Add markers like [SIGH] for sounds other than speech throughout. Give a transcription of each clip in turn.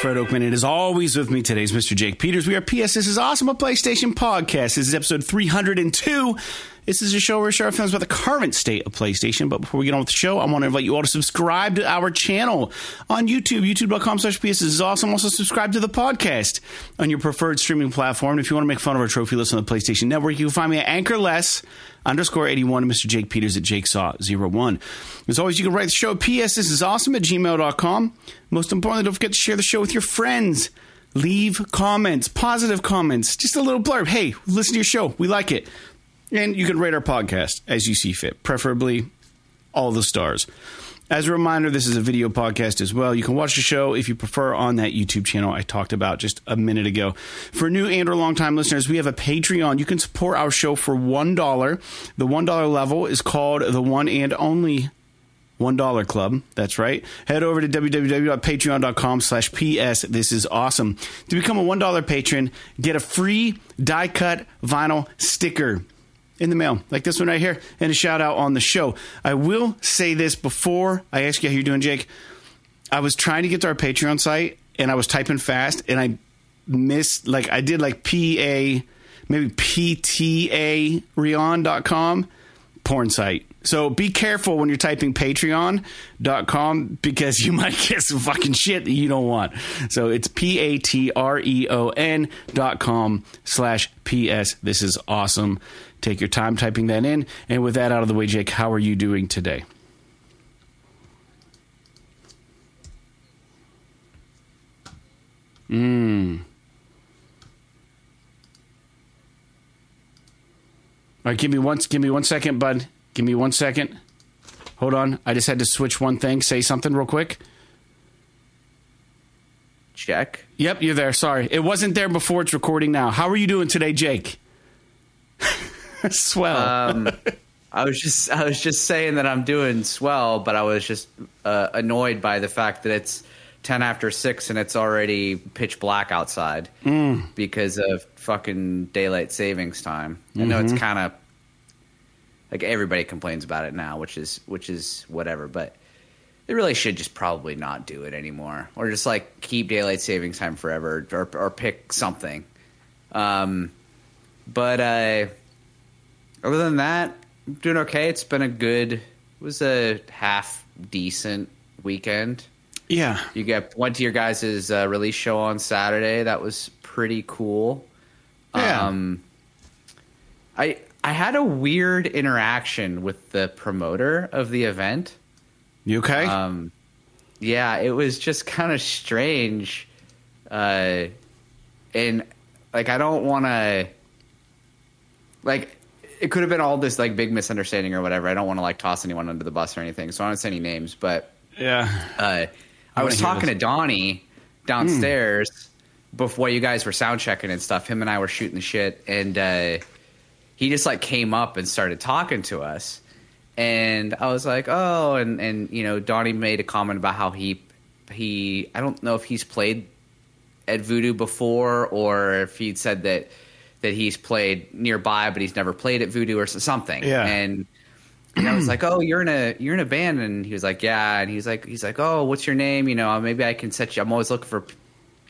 Fred Oakman, and always with me today is Mr. Jake Peters. We are PS. This is awesome, a PlayStation podcast. This is episode 302. This is a show where we share our feelings about the current state of PlayStation. But before we get on with the show, I want to invite you all to subscribe to our channel on YouTube, youtube.com slash PS. Is awesome. Also, subscribe to the podcast on your preferred streaming platform. If you want to make fun of our trophy list on the PlayStation Network, you can find me at anchorless underscore 81 and Mr. Jake Peters at jakesaw01. As always, you can write the show PS. This is awesome at gmail.com. Most importantly, don't forget to share the show with your friends. Leave comments, positive comments, just a little blurb. Hey, listen to your show. We like it. And you can rate our podcast as you see fit, preferably all the stars. As a reminder, this is a video podcast as well. You can watch the show if you prefer on that YouTube channel I talked about just a minute ago. For new and or longtime listeners, we have a Patreon. You can support our show for $1. The $1 level is called the one and only $1 club. That's right. Head over to www.patreon.com slash PS. This is awesome. To become a $1 patron, get a free die cut vinyl sticker in the mail, like this one right here, and a shout out on the show. I will say this before I ask you how you're doing, Jake. I was trying to get to our Patreon site and I was typing fast and I missed, like, I did like PA, maybe PTA Rion.com porn site. So be careful when you're typing patreon.com because you [LAUGHS] might get some fucking shit that you don't want. So it's P A T R E O N dot com slash PS. This is awesome. Take your time typing that in. And with that out of the way, Jake, how are you doing today? Mmm. All right, give me one. Give me one second, bud. Give me one second. Hold on. I just had to switch one thing. Say something real quick. Check. Yep, you're there. Sorry, it wasn't there before. It's recording now. How are you doing today, Jake? [LAUGHS] [LAUGHS] Swell. Um, I was just I was just saying that I'm doing swell, but I was just uh, annoyed by the fact that it's ten after six and it's already pitch black outside Mm. because of fucking daylight savings time. I know Mm-hmm. it's kind of like everybody complains about it now, which is which is whatever, but they really should just probably not do it anymore, or just like keep daylight savings time forever, or or pick something. Um, but uh, other than that, I'm doing okay. It's been a good, it was a half decent weekend. yeah. You get went to your guys' uh, release show on Saturday. That was pretty cool. Yeah. Um, I I had a weird interaction with the promoter of the event. You okay? Um, yeah, it was just kind of strange, uh, and like I don't want to, like it could have been all this like big misunderstanding or whatever. I don't want to like toss anyone under the bus or anything, so I don't say any names. But yeah. uh, I was talking this. to Donnie downstairs before you guys were sound checking and stuff. Him and I were shooting the shit, and uh, he just like came up and started talking to us. And I was like, oh, and and you know, Donnie made a comment about how he he I don't know if he's played at Voodoo before or if he'd said that that he's played nearby, but he's never played at Voodoo or something. Yeah. and and I was like, "Oh, you're in a you're in a band," and he was like, "Yeah," and he's like, "He's like, oh, what's your name? You know, maybe I can set you. I'm always looking for p-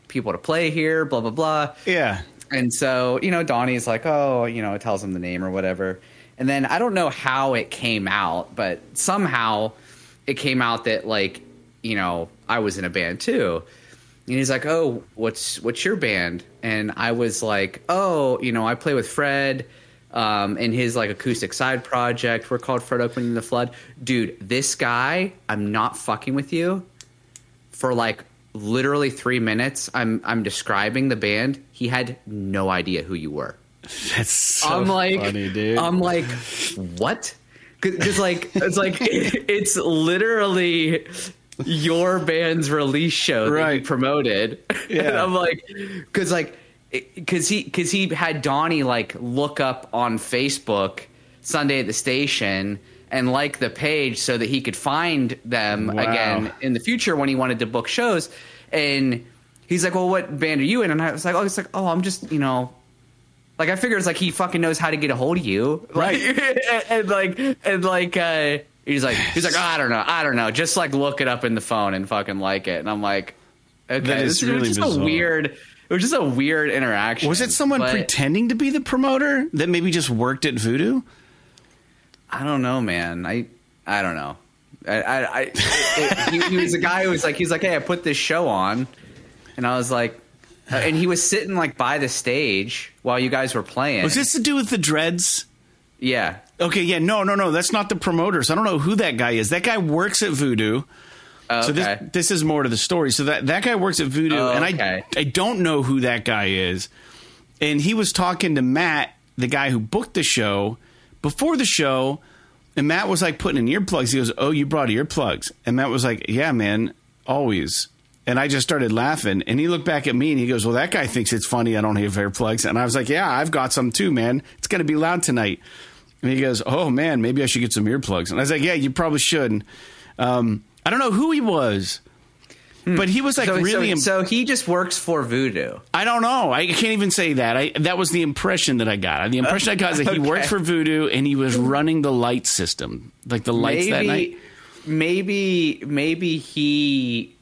people to play here. Blah blah blah." Yeah. And so, you know, Donnie's like, "Oh, you know," it tells him the name or whatever. And then I don't know how it came out, but somehow it came out that like, you know, I was in a band too. And he's like, "Oh, what's what's your band?" And I was like, "Oh, you know, I play with Fred." Um, in his like acoustic side project, we're called Fred in the Flood. Dude, this guy, I'm not fucking with you. For like literally three minutes, I'm I'm describing the band. He had no idea who you were. That's so I'm like, funny, dude. I'm like, what? Because like it's like [LAUGHS] it's literally your band's release show that Right. promoted. [LAUGHS] And I'm like, because like, because he because he had Donnie like look up on Facebook Sunday at the station and like the page so that he could find them Wow. again in the future when he wanted to book shows. And he's like, "Well, what band are you in?" And I was like, "Oh, it's like, oh, I'm just you know." Like I figure it's like he fucking knows how to get a hold of you, [LAUGHS] Right. and, and like and like uh, he's like he's like oh, I don't know, I don't know, just like look it up in the phone and fucking like it, and I'm like, Okay, That is this it was really just bizarre. a weird. It was just a weird interaction. Was it someone but pretending to be the promoter that maybe just worked at Voodoo? I don't know, man. I I don't know. I, I, I it, he, he was a guy who was like, he's like, hey, I put this show on, and I was like, and he was sitting like by the stage while you guys were playing. Was this to do with the dreads? Yeah. Okay, yeah, no, no, no. That's not the promoters. I don't know who that guy is. That guy works at Voodoo. Oh, So this this is more to the story. So that that guy works at Voodoo, Oh, and okay. I I don't know who that guy is. And he was talking to Matt, the guy who booked the show, before the show, and Matt was like putting in earplugs. He goes, "Oh, you brought earplugs," and Matt was like, "Yeah, man, always." And I just started laughing, and he looked back at me and he goes, "Well, that guy thinks it's funny. I don't have earplugs." And I was like, "Yeah, I've got some too, man. It's gonna be loud tonight." And he goes, "Oh man, maybe I should get some earplugs." And I was like, "Yeah, you probably should." Um, I don't know who he was, but he was like so, really. so, im- so he just works for Voodoo. I don't know. I can't even say that. I that was the impression that I got. The impression I got is that he [LAUGHS] Okay. worked for Voodoo and he was running the light system, like the lights that night. Maybe, maybe, maybe he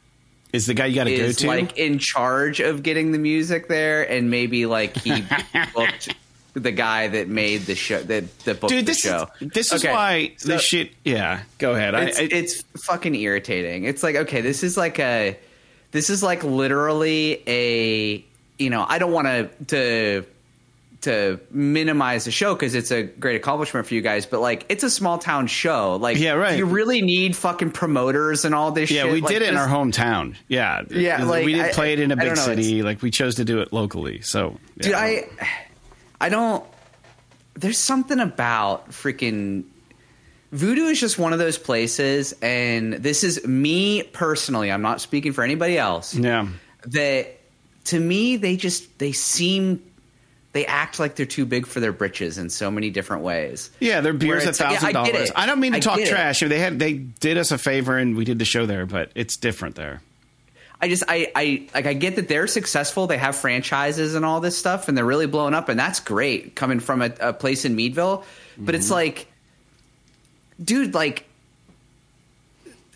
Is the guy you got to go to? like in charge of getting the music there, and maybe like he [LAUGHS] booked the guy that made the show that that booked Dude, the this show. is this is why so this shit. Yeah, go ahead. It's, I, I, it's fucking irritating. It's like okay, this is like a this is like literally a you know I don't want to to to minimize the show because it's a great accomplishment for you guys, but like it's a small town show. Like, Yeah, right. You really need fucking promoters and all this. yeah, shit. we Like, did it in our hometown. Yeah, Yeah, like, we didn't I- play it in a big know, city. Like we chose to do it locally. So, yeah. dude i i don't there's something about freaking voodoo is just one of those places and this is me personally i'm not speaking for anybody else yeah. that to me they just they seem they act like they're too big for their britches in so many different ways Yeah, their beer's a thousand dollars. I don't mean to I talk get it. trash. They had they did us a favor and we did the show there, but it's different there. I just I I like I get that they're successful. They have franchises and all this stuff, and they're really blowing up, and that's great coming from a, a place in Meadville. But it's mm-hmm. like, dude, like,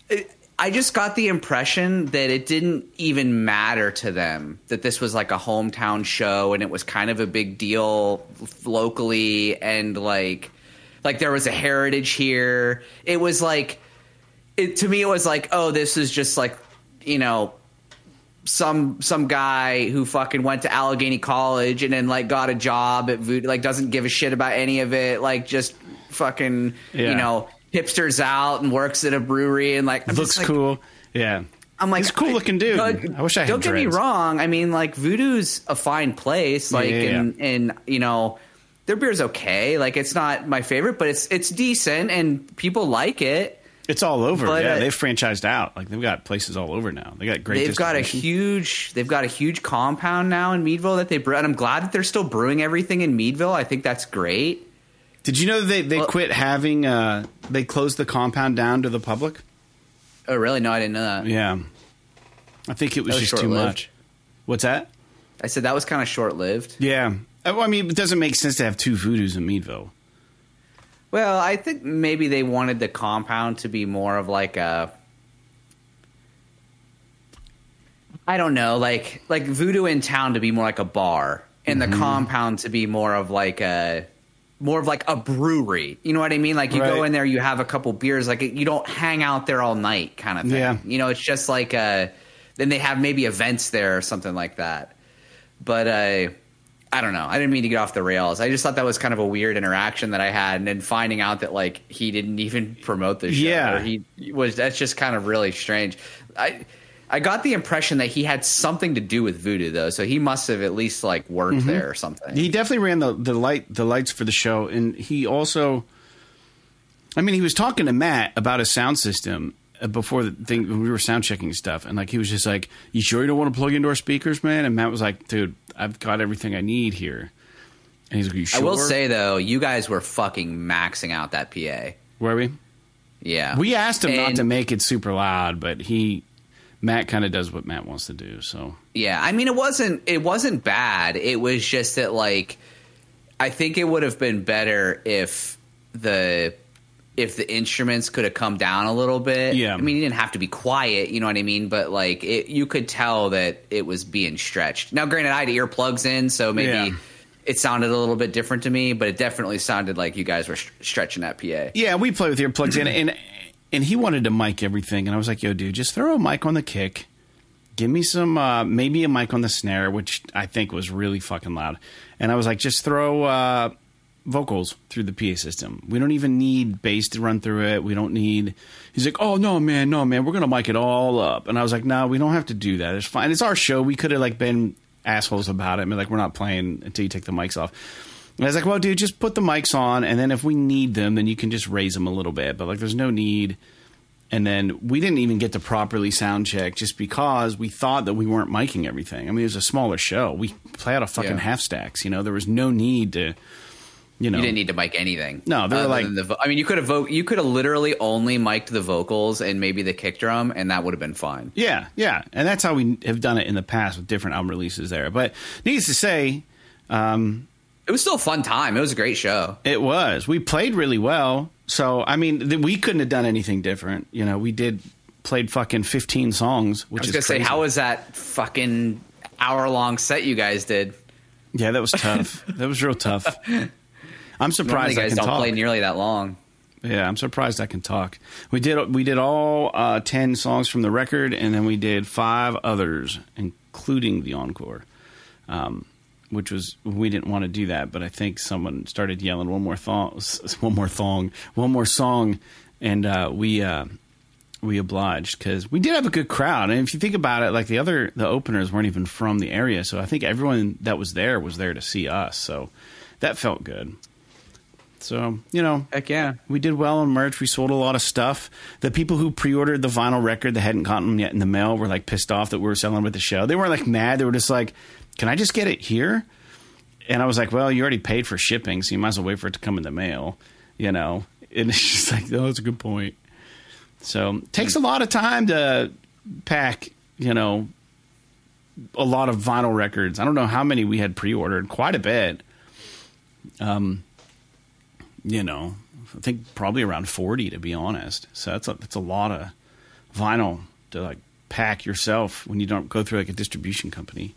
it, I just got the impression that it didn't even matter to them that this was like a hometown show, and it was kind of a big deal locally, and like, like there was a heritage here. It was like it to me it was like oh this is just like you know some some guy who fucking went to Allegheny College and then like got a job at Voodoo like doesn't give a shit about any of it like just fucking Yeah. you know hipsters out and works at a brewery and like I'm Looks like, cool. Yeah. I'm like He's a cool looking dude. don't- I wish I had Don't get me wrong. I mean, like Voodoo's a fine place. Like, yeah, yeah. and and you know, their beer's okay. Like, it's not my favorite, but it's it's decent, and people like it. It's all over. But, yeah, uh, they've franchised out. Like they've got places all over now. They got great. They've got a huge they've got a huge compound now in Meadville that they brew, and I'm glad that they're still brewing everything in Meadville. I think that's great. Did you know that they they Well- quit having? uh They closed the compound down to the public. Oh, really? No, I didn't know that. Yeah, I think it was, was just too much. What's that? I said that was kind of short lived. Yeah. Uh, I mean, it doesn't make sense to have two voodoos in Meadville. Well, I think maybe they wanted the compound to be more of like a I don't know, like like Voodoo in town to be more like a bar and Mm-hmm. the compound to be more of like a more of like a brewery. You know what I mean? Like you go in there, you have a couple beers, like you don't hang out there all night kind of thing. Yeah. You know, it's just like uh then they have maybe events there or something like that. But uh I don't know. I didn't mean to get off the rails. I just thought that was kind of a weird interaction that I had, and then finding out that like he didn't even promote the show. Yeah. or he was. That's just kind of really strange. I I got the impression that he had something to do with Voodoo though, so he must have at least like worked there or something. He definitely ran the the light the lights for the show, and he also. I mean, he was talking to Matt about his sound system uh, before the thing when we were sound checking stuff, and like he was just like, "You sure you don't want to plug into our speakers, man?" And Matt was like, "Dude, I've got everything I need here." And he's like, "You sure?" I will say though, you guys were fucking maxing out that PA. were we? Yeah, We asked him not to make it super loud, but he Matt kind of does what Matt wants to do. So Yeah, I mean it wasn't it wasn't bad. It was just that like I think it would have been better if the if the instruments could have come down a little bit. Yeah. I mean, you didn't have to be quiet, you know what I mean? But like, it, you could tell that it was being stretched. Now, granted, I had earplugs in, so maybe Yeah. it sounded a little bit different to me, but it definitely sounded like you guys were st- stretching that PA. Yeah, we play with earplugs in, and and he wanted to mic everything, and I was like, "Yo, dude, just throw a mic on the kick, give me some, uh, maybe a mic on the snare, which I think was really fucking loud." And I was like, "Just throw uh, vocals through the PA system. We don't even need bass to run through it. We don't need." He's like, "Oh no, man, no, man, we're gonna mic it all up." And I was like, "No, we don't have to do that. It's fine. It's our show. We could have like been assholes about it, and be like, we're not playing until you take the mics off." And I was like, well, dude, just put the mics on, and then if we need them, then you can just raise them a little bit. But like, there's no need. And then we didn't even get to properly sound check just because we thought that we weren't miking everything. I mean, it was a smaller show. We play out of fucking Yeah. half stacks. You know, there was no need to, you know. You didn't need to mic anything. No, they were like- the vo- I mean, you could have vo- you could have literally only mic'd the vocals and maybe the kick drum, and that would have been fine. Yeah, yeah, and that's how we have done it in the past with different album releases. There, but needless to say, um, It was still a fun time. It was a great show. It was. We played really well. So I mean, th- we couldn't have done anything different. You know, we did played fucking fifteen songs, which I was gonna say, how was that fucking hour long set you guys did? yeah, that was tough. that was real tough. [LAUGHS] I'm surprised you I guys can don't talk. play nearly that long. yeah, I'm surprised I can talk. We did we did all uh, ten songs from the record, and then we did five others, including the encore. Um, which was we didn't want to do that, but I think someone started yelling one more thong, one more thong, one more song, and uh, we uh, we obliged because we did have a good crowd. And if you think about it, like the other the openers weren't even from the area, so I think everyone that was there was there to see us. So that felt good. So you know, Heck yeah. we did well on merch. We sold a lot of stuff. The people who pre-ordered the vinyl record that hadn't gotten them yet in the mail were like pissed off that we were selling with the show. They weren't like mad. They were just like, "Can I just get it here?" And I was like, "Well, you already paid for shipping, so you might as well wait for it to come in the mail." You know, and it's just like, "Oh, that's a good point." So takes a lot of time to pack. You know, a lot of vinyl records. I don't know how many we had pre-ordered. Quite a bit. Um, you know, I think probably around 40 to be honest. So that's a, that's a lot of vinyl to like pack yourself when you don't go through like a distribution company.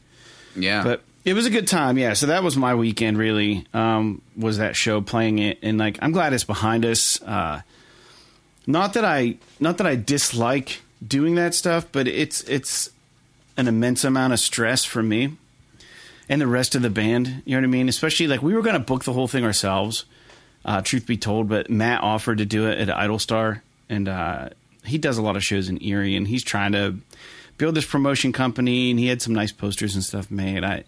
Yeah. But it was a good time, yeah. So that was my weekend. Really, um, was that show playing it, and like I'm glad it's behind us. Uh, not that I, not that I dislike doing that stuff, but it's it's an immense amount of stress for me and the rest of the band. You know what I mean? Especially like we were going to book the whole thing ourselves. Uh, truth be told, but Matt offered to do it at Idle Star, and uh, he does a lot of shows in Erie, and he's trying to build this promotion company, and he had some nice posters and stuff made. I,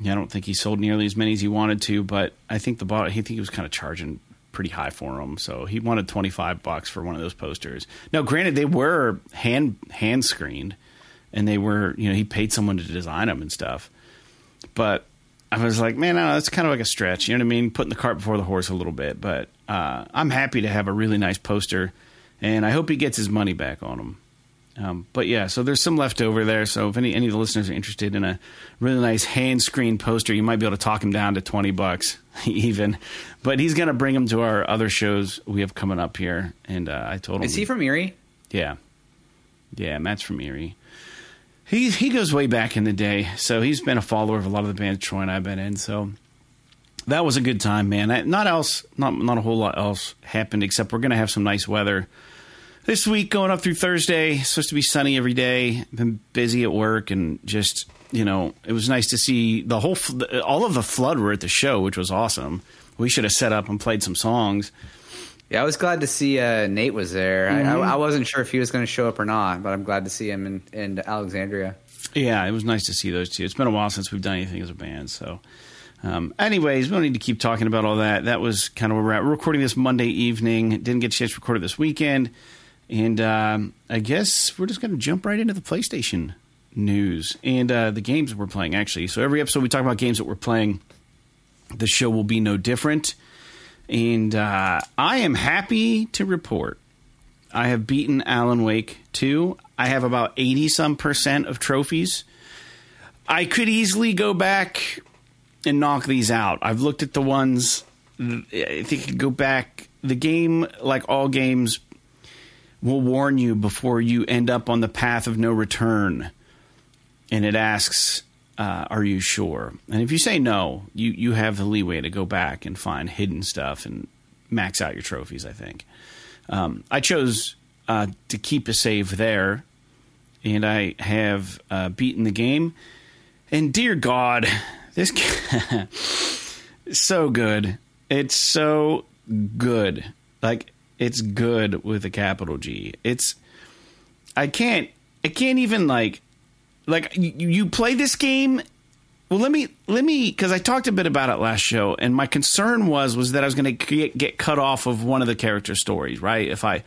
I don't think he sold nearly as many as he wanted to, but I think the bottom, he think he was kind of charging pretty high for them, so he wanted twenty five bucks for one of those posters. Now, granted, they were hand hand screened, and they were you know he paid someone to design them and stuff, but I was like, man, no, that's kind of like a stretch. You know what I mean? Putting the cart before the horse a little bit. But uh, I'm happy to have a really nice poster, and I hope he gets his money back on him. Um, but yeah, so there's some left over there. So if any any of the listeners are interested in a really nice hand screen poster, you might be able to talk him down to twenty bucks [LAUGHS] even. But he's gonna bring them to our other shows we have coming up here. And uh, I told him, Is he from Erie? yeah, yeah, Matt's from Erie. He he goes way back in the day, so he's been a follower of a lot of the bands Troy and I've been in. So that was a good time, man. I, not else, not not a whole lot else happened except we're gonna have some nice weather this week going up through Thursday. It's supposed to be sunny every day. Been busy at work and just you know it was nice to see the whole all of the flood were at the show, which was awesome. We should have set up and played some songs. Yeah, I was glad to see uh, Nate was there. I, I, I wasn't sure if he was going to show up or not, but I'm glad to see him in, in Alexandria. Yeah, it was nice to see those two. It's been a while since we've done anything as a band. So, um, anyways, we don't need to keep talking about all that. That was kind of where we're at. We're recording this Monday evening. Didn't get a chance to record it this weekend. And um, I guess we're just going to jump right into the PlayStation news and uh, the games we're playing, actually. So, every episode we talk about games that we're playing. The show will be no different. And uh, I am happy to report I have beaten Alan Wake 2. I have about 80 some percent of trophies. I could easily go back and knock these out. I've looked at the ones, I think go back the game, like all games, will warn you before you end up on the path of no return, and it asks, uh, "Are you sure?" And if you say no, you you have the leeway to go back and find hidden stuff and max out your trophies. I think um, I chose uh, to keep a save there, and I have uh, beaten the game. And dear God, [LAUGHS] this is [LAUGHS] so good. It's so good. Like it's good with a capital G. It's I can't I can't even like like you, you play this game well let me let me cuz I talked a bit about it last show and my concern was was that I was going to get, get cut off of one of the character stories, right? If I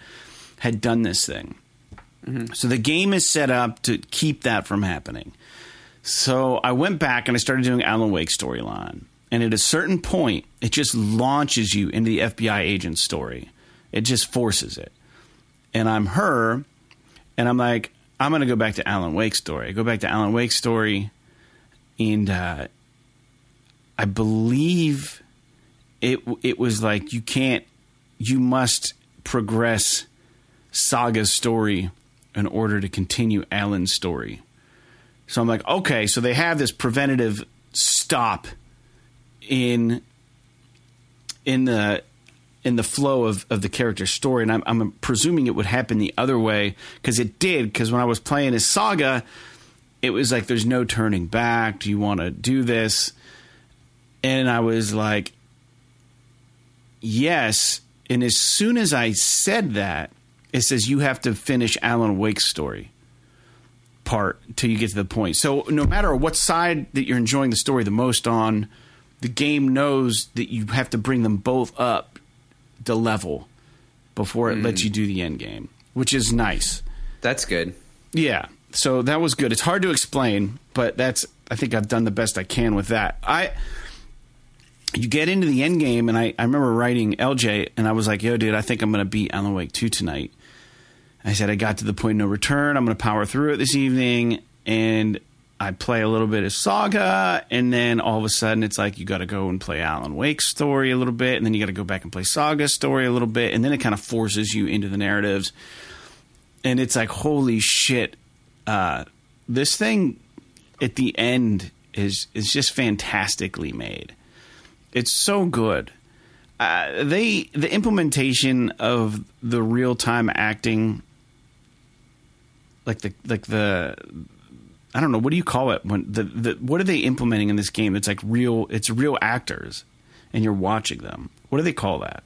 had done this thing. Mm-hmm. So the game is set up to keep that from happening. So I went back and I started doing Alan Wake storyline. And at a certain point, it just launches you into the FBI agent story. It just forces it. And I'm her, and I'm like, I'm going to go back to Alan Wake's story. I go back to Alan Wake's story, and uh, I believe it it was like you can't, you must progress Saga's story in order to continue Alan's story. So I'm like, okay, so they have this preventative stop in in the in the flow of, of the character story, and I'm, I'm presuming it would happen the other way because it did. Because when I was playing his Saga, it was like there's no turning back. Do you want to do this? And I was like, yes. And as soon as I said that, it says you have to finish Alan Wake's story part till you get to the point. So no matter what side that you're enjoying the story the most on, the game knows that you have to bring them both up the level before it mm. lets you do the end game, which is nice. That's good. Yeah. So that was good. It's hard to explain, but that's I think I've done the best I can with that. I you get into the end game and I, I remember writing LJ and I was like, yo, dude, I think I'm gonna beat Alan Wake 2 tonight. I said I got to the point of no return. I'm gonna power through it this evening and I play a little bit of Saga, and then all of a sudden it's like you got to go and play Alan Wake's story a little bit, and then you got to go back and play Saga's story a little bit, and then it kind of forces you into the narratives. And it's like, holy shit, uh, this thing at the end is is just fantastically made. It's so good. Uh, they the implementation of the real time acting, like the like the I don't know what do you call it when the, the what are they implementing in this game? It's like real it's real actors and you're watching them. What do they call that?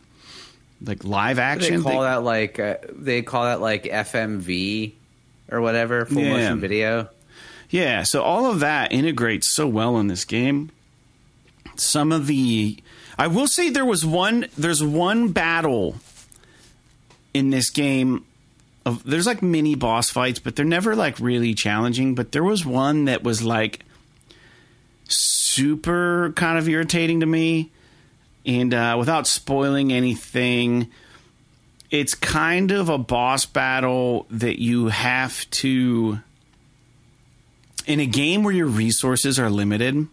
Like live action? They call they, that like uh, they call that like FMV or whatever full yeah. motion video. Yeah, so all of that integrates so well in this game. Some of the I will say there was one there's one battle in this game of there's like mini boss fights, but they're never like really challenging. But there was one that was like super kind of irritating to me, and uh, without spoiling anything, it's kind of a boss battle that you have to in a game where your resources are limited.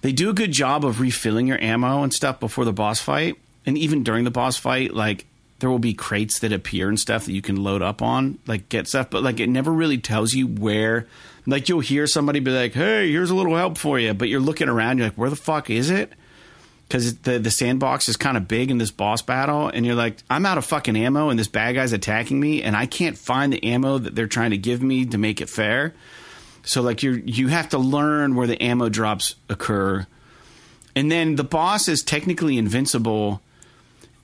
They do a good job of refilling your ammo and stuff before the boss fight, and even during the boss fight, like there will be crates that appear and stuff that you can load up on, like get stuff, but like it never really tells you where. Like you'll hear somebody be like, "Hey, here's a little help for you," but you're looking around, you're like, "Where the fuck is it?" Because the the sandbox is kind of big in this boss battle, and you're like, "I'm out of fucking ammo, and this bad guy's attacking me, and I can't find the ammo that they're trying to give me to make it fair." So like you you have to learn where the ammo drops occur, and then the boss is technically invincible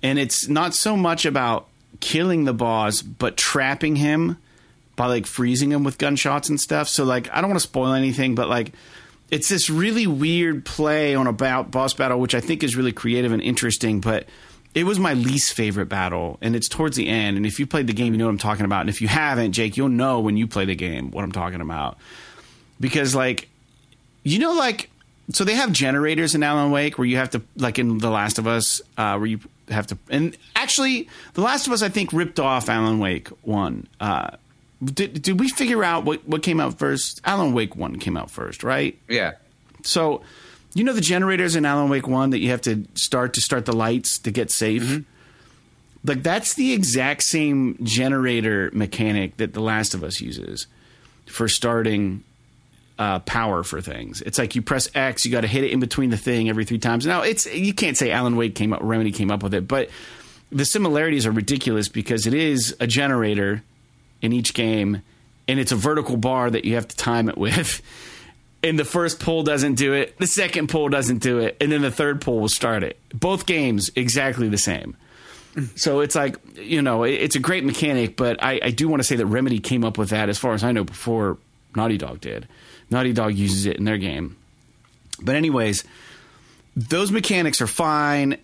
and it's not so much about killing the boss, but trapping him by like freezing him with gunshots and stuff. So like I don't want to spoil anything, but like it's this really weird play on a boss battle, which I think is really creative and interesting, but it was my least favorite battle, and it's towards the end. And if you played the game, you know what I'm talking about. And if you haven't, Jake, you'll know when you play the game what I'm talking about. Because, like, you know, like, so they have generators in Alan Wake where you have to, like in The Last of Us, uh, where you have to. And actually, The Last of Us, I think, ripped off Alan Wake one. Uh, did did we figure out what what came out first? Alan Wake one came out first, right? Yeah. So, you know the generators in Alan Wake one that you have to start to start the lights to get safe. Mm-hmm. Like that's the exact same generator mechanic that The Last of Us uses for starting uh, power for things. It's like you press X, you got to hit it in between the thing every three times. Now it's you can't say Alan Wake came up, Remedy came up with it, but the similarities are ridiculous because it is a generator in each game, and it's a vertical bar that you have to time it with. [LAUGHS] And the first pull doesn't do it, the second pull doesn't do it, and then the third pull will start it. Both games exactly the same. So it's like you know it's a great mechanic, but I, I do want to say that Remedy came up with that as far as I know before Naughty Dog did. Naughty Dog uses it in their game. But anyways, those mechanics are fine,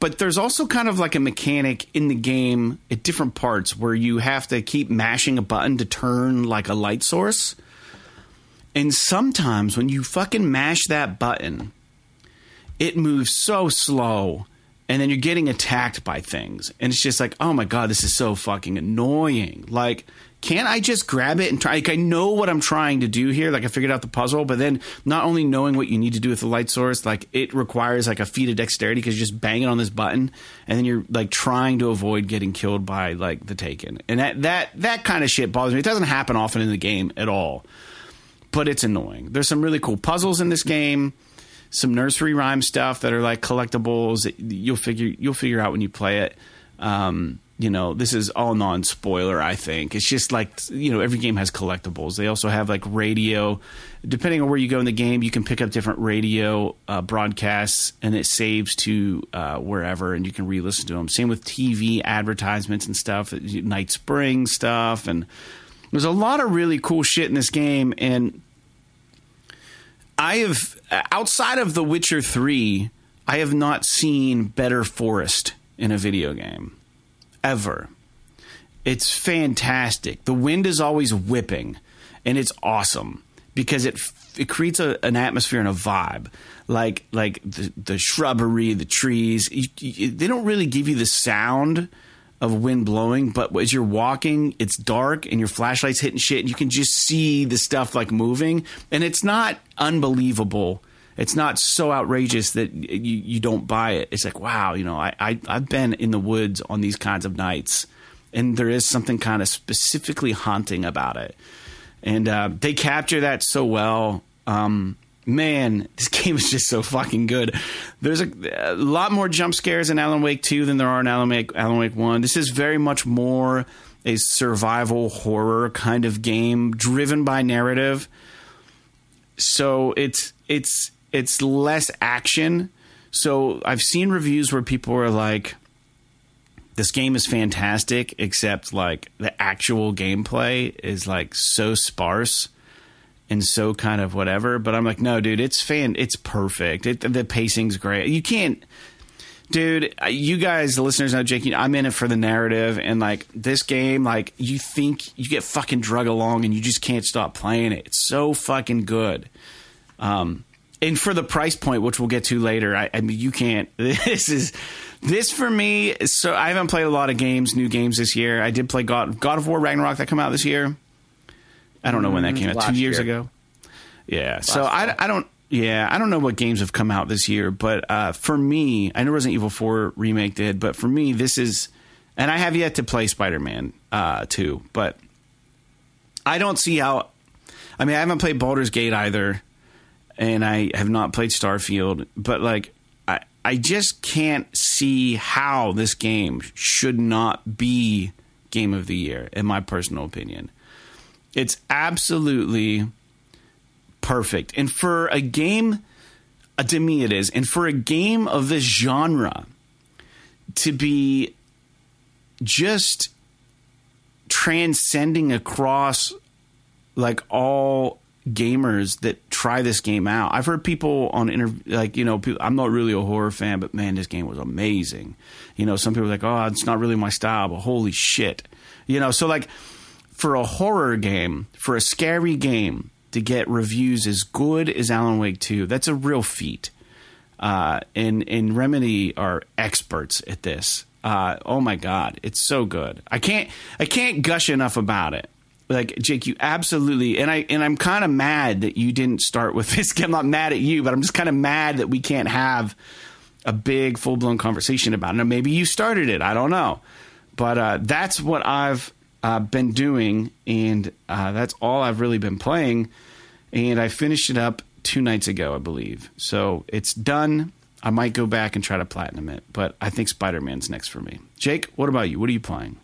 but there's also kind of like a mechanic in the game at different parts where you have to keep mashing a button to turn like a light source. And sometimes when you fucking mash that button, it moves so slow and then you're getting attacked by things. And it's just like, oh my God, this is so fucking annoying. Like, can't I just grab it and try? Like, I know what I'm trying to do here. Like, I figured out the puzzle, but then not only knowing what you need to do with the light source, like, it requires like a feat of dexterity because you're just banging on this button and then you're like trying to avoid getting killed by like the Taken. And that, that, that kind of shit bothers me. It doesn't happen often in the game at all, but it's annoying. There's some really cool puzzles in this game some nursery rhyme stuff that are like collectibles. You'll figure you'll figure out when you play it. Um, you know, this is all non spoiler. I think it's just like you know every game has collectibles. They also have like radio. Depending on where you go in the game, you can pick up different radio uh, broadcasts, and it saves to uh, wherever, and you can re-listen to them. Same with TV advertisements and stuff, Night Spring stuff, and there's a lot of really cool shit in this game. And I have Uh, outside of The Witcher 3, I have not seen better forest in a video game ever. It's fantastic. The wind is always whipping and it's awesome because it it creates a, an atmosphere and a vibe like like the, the shrubbery, the trees. You, you, they don't really give you the sound of wind blowing, but as you're walking, it's dark and your flashlight's hitting shit, and you can just see the stuff like moving, and it's not unbelievable. It's not so outrageous that you, you don't buy it. It's like, wow, you know, I, I I've been in the woods on these kinds of nights, and there is something kind of specifically haunting about it, and uh, they capture that so well. Um, man, this [LAUGHS] game is just so fucking good. There's a, a, lot more jump scares in Alan Wake 2 than there are in Alan Wake, Alan Wake 1. This is very much more a survival horror kind of game driven by narrative. So it's it's it's less action. So I've seen reviews where people are like this game is fantastic except like the actual gameplay is like so sparse and so kind of whatever. But I'm like, no, dude, it's fan, it's perfect. It, the pacing's great. You can't, dude. You guys, the listeners know, Jake. I'm in it for the narrative, and like this game, like you think you get fucking drug along, and you just can't stop playing it. It's so fucking good. Um, and for the price point, which we'll get to later, I, I mean, you can't. [LAUGHS] This is this for me. So I haven't played a lot of games, new games this year. I did play God God of War Ragnarok that come out this year. I don't know when that came out. Two years year. ago. Yeah. Last so I, I don't. Yeah, I don't know what games have come out this year, but uh, for me, I know Resident Evil Four remake did, but for me, this is, and I have yet to play Spider Man uh, two, but I don't see how. I mean, I haven't played Baldur's Gate either, and I have not played Starfield, but like, I I just can't see how this game should not be game of the year, in my personal opinion. It's absolutely perfect. And for a game, uh, to me, it is. And for a game of this genre to be just transcending across like all gamers that try this game out. I've heard people on interview, like, you know, people, I'm not really a horror fan, but man, this game was amazing. You know, some people are like, oh, it's not really my style, but holy shit. You know, so like, for a horror game, for a scary game to get reviews as good as Alan Wake 2, that's a real feat. Uh, and and Remedy are experts at this. Uh, oh my god, it's so good. I can't I can't gush enough about it. Like Jake, you absolutely and I and I'm kind of mad that you didn't start with [LAUGHS] this. Game. I'm not mad at you, but I'm just kind of mad that we can't have a big full blown conversation about it. Now, maybe you started it. I don't know, but uh, that's what I've uh, been doing, and uh, that's all I've really been playing. And I finished it up two nights ago, I believe. So it's done. I might go back and try to platinum it, but I think Spider Man's next for me. Jake, what about you? What are you playing?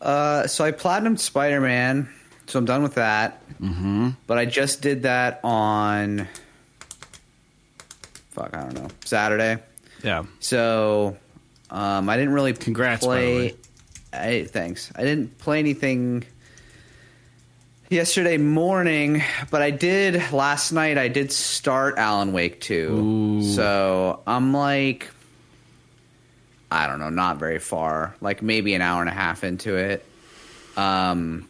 Uh, so I platinumed Spider Man, so I'm done with that. Mm-hmm. But I just did that on fuck, I don't know, Saturday. Yeah. So um, I didn't really Congrats, play. I, thanks. I didn't play anything yesterday morning, but I did last night. I did start Alan Wake 2. So I'm like, I don't know, not very far, like maybe an hour and a half into it. Um,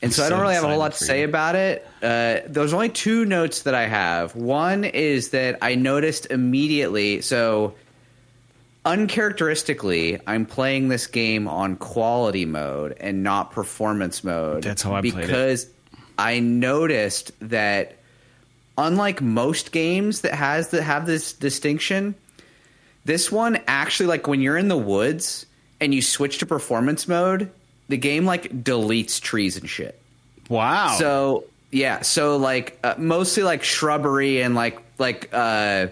and so, I don't really have a whole lot to say you. about it. Uh, there's only two notes that I have. One is that I noticed immediately. So, uncharacteristically, I'm playing this game on quality mode and not performance mode. That's how I played it. because I noticed that unlike most games that has that have this distinction, this one actually like when you're in the woods and you switch to performance mode, the game like deletes trees and shit. Wow. So yeah, so like uh, mostly like shrubbery and like like uh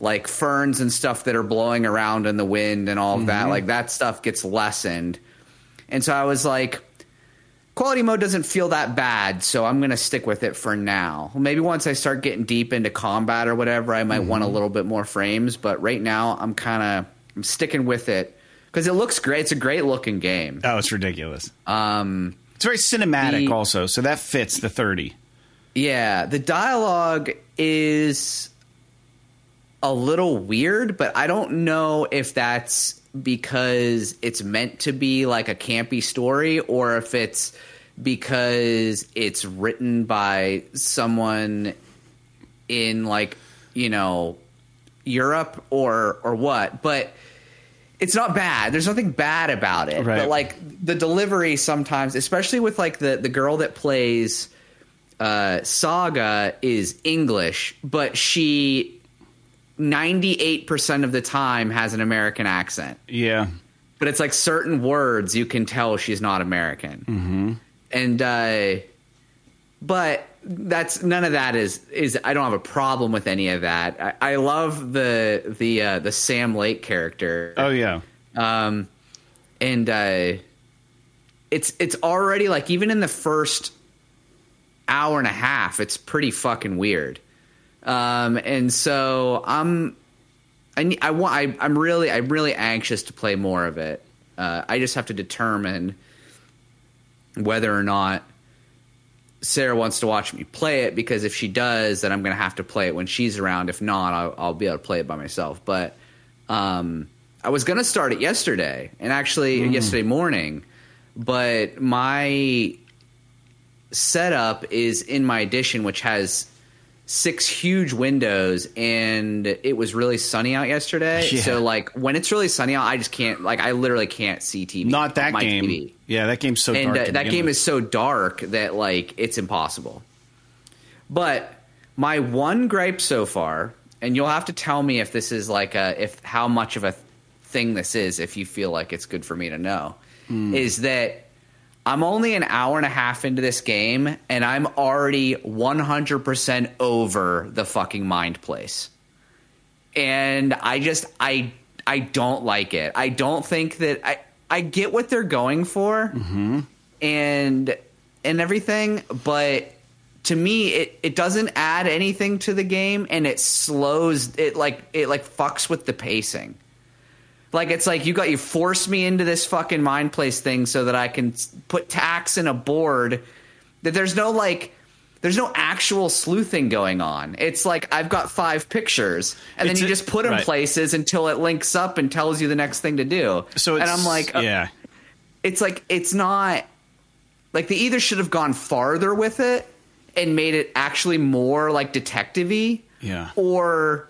like ferns and stuff that are blowing around in the wind and all of that. Like that stuff gets lessened. And so I was like quality mode doesn't feel that bad, so I'm going to stick with it for now. Maybe once I start getting deep into combat or whatever, I might want a little bit more frames, but right now I'm kind of I'm sticking with it cuz it looks great. It's a great looking game. oh, it's ridiculous. Um It's very cinematic, The- also, so that fits the thirty. Yeah, the dialogue is a little weird, but I don't know if that's because it's meant to be like a campy story or if it's because it's written by someone in like, you know, Europe or or what. But it's not bad. There's nothing bad about it. Right. But like the delivery sometimes, especially with like the the girl that plays uh, Saga is English, but she 98% of the time has an American accent. Yeah. But it's like certain words you can tell she's not American. Mm-hmm. And uh but that's none of that is is I don't have a problem with any of that. I, I love the the uh the Sam Lake character. Oh yeah. Um, and uh, it's it's already like even in the first hour and a half, it's pretty fucking weird. Um, and so I'm I I want I, I'm really I'm really anxious to play more of it. Uh, I just have to determine whether or not Sarah wants to watch me play it because if she does, then I'm going to have to play it when she's around. If not, I'll, I'll be able to play it by myself. But um, I was going to start it yesterday and actually yesterday morning, but my setup is in my edition, which has six huge windows, and it was really sunny out yesterday. Yeah. So like when it's really sunny out, I just can't like I literally can't see TV. Not that game. TV Yeah, that game's so and dark. uh, that game with. is so dark that like it's impossible. But my one gripe so far, and you'll have to tell me if this is like a if how much of a thing this is, if you feel like it's good for me to know, Hmm. is that I'm only an hour and a half into this game, and I'm already 100% over the fucking mind place and I just I I don't like it. I don't think that I I get what they're going for mm-hmm. and and everything, but to me it it doesn't add anything to the game and it slows it like it like fucks with the pacing. Like it's like you got you forced me into this fucking mind place thing so that I can put tacks in a board that there's no like there's no actual sleuthing going on. It's like I've got five pictures and It's then you a- just put them right. places until it links up and tells you the next thing to do. so and I'm like uh, yeah. it's like it's not like they either should have gone farther with it and made it actually more like detective-y Yeah. or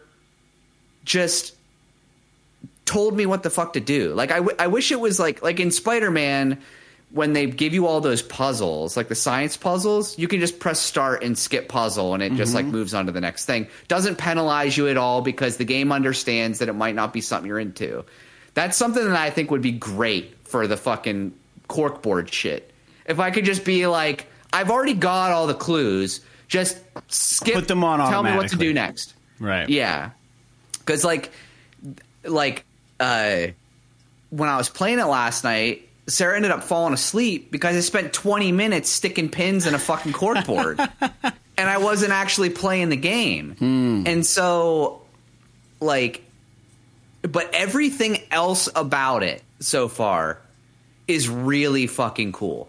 just told me what the fuck to do. Like I, w- I wish it was like like in Spider Man when they give you all those puzzles, like the science puzzles, you can just press start and skip puzzle and it just like mm-hmm. moves on to the next thing. Doesn't penalize you at all because the game understands that it might not be something you're into. That's something that I think would be great for the fucking corkboard shit. If I could just be like, I've already got all the clues, just skip Put them on tell me what to do next. Right. Yeah. Cuz like like uh when I was playing it last night, Sarah ended up falling asleep because I spent 20 minutes sticking pins in a fucking corkboard. [LAUGHS] and I wasn't actually playing the game. And so like but everything else about it so far is really fucking cool.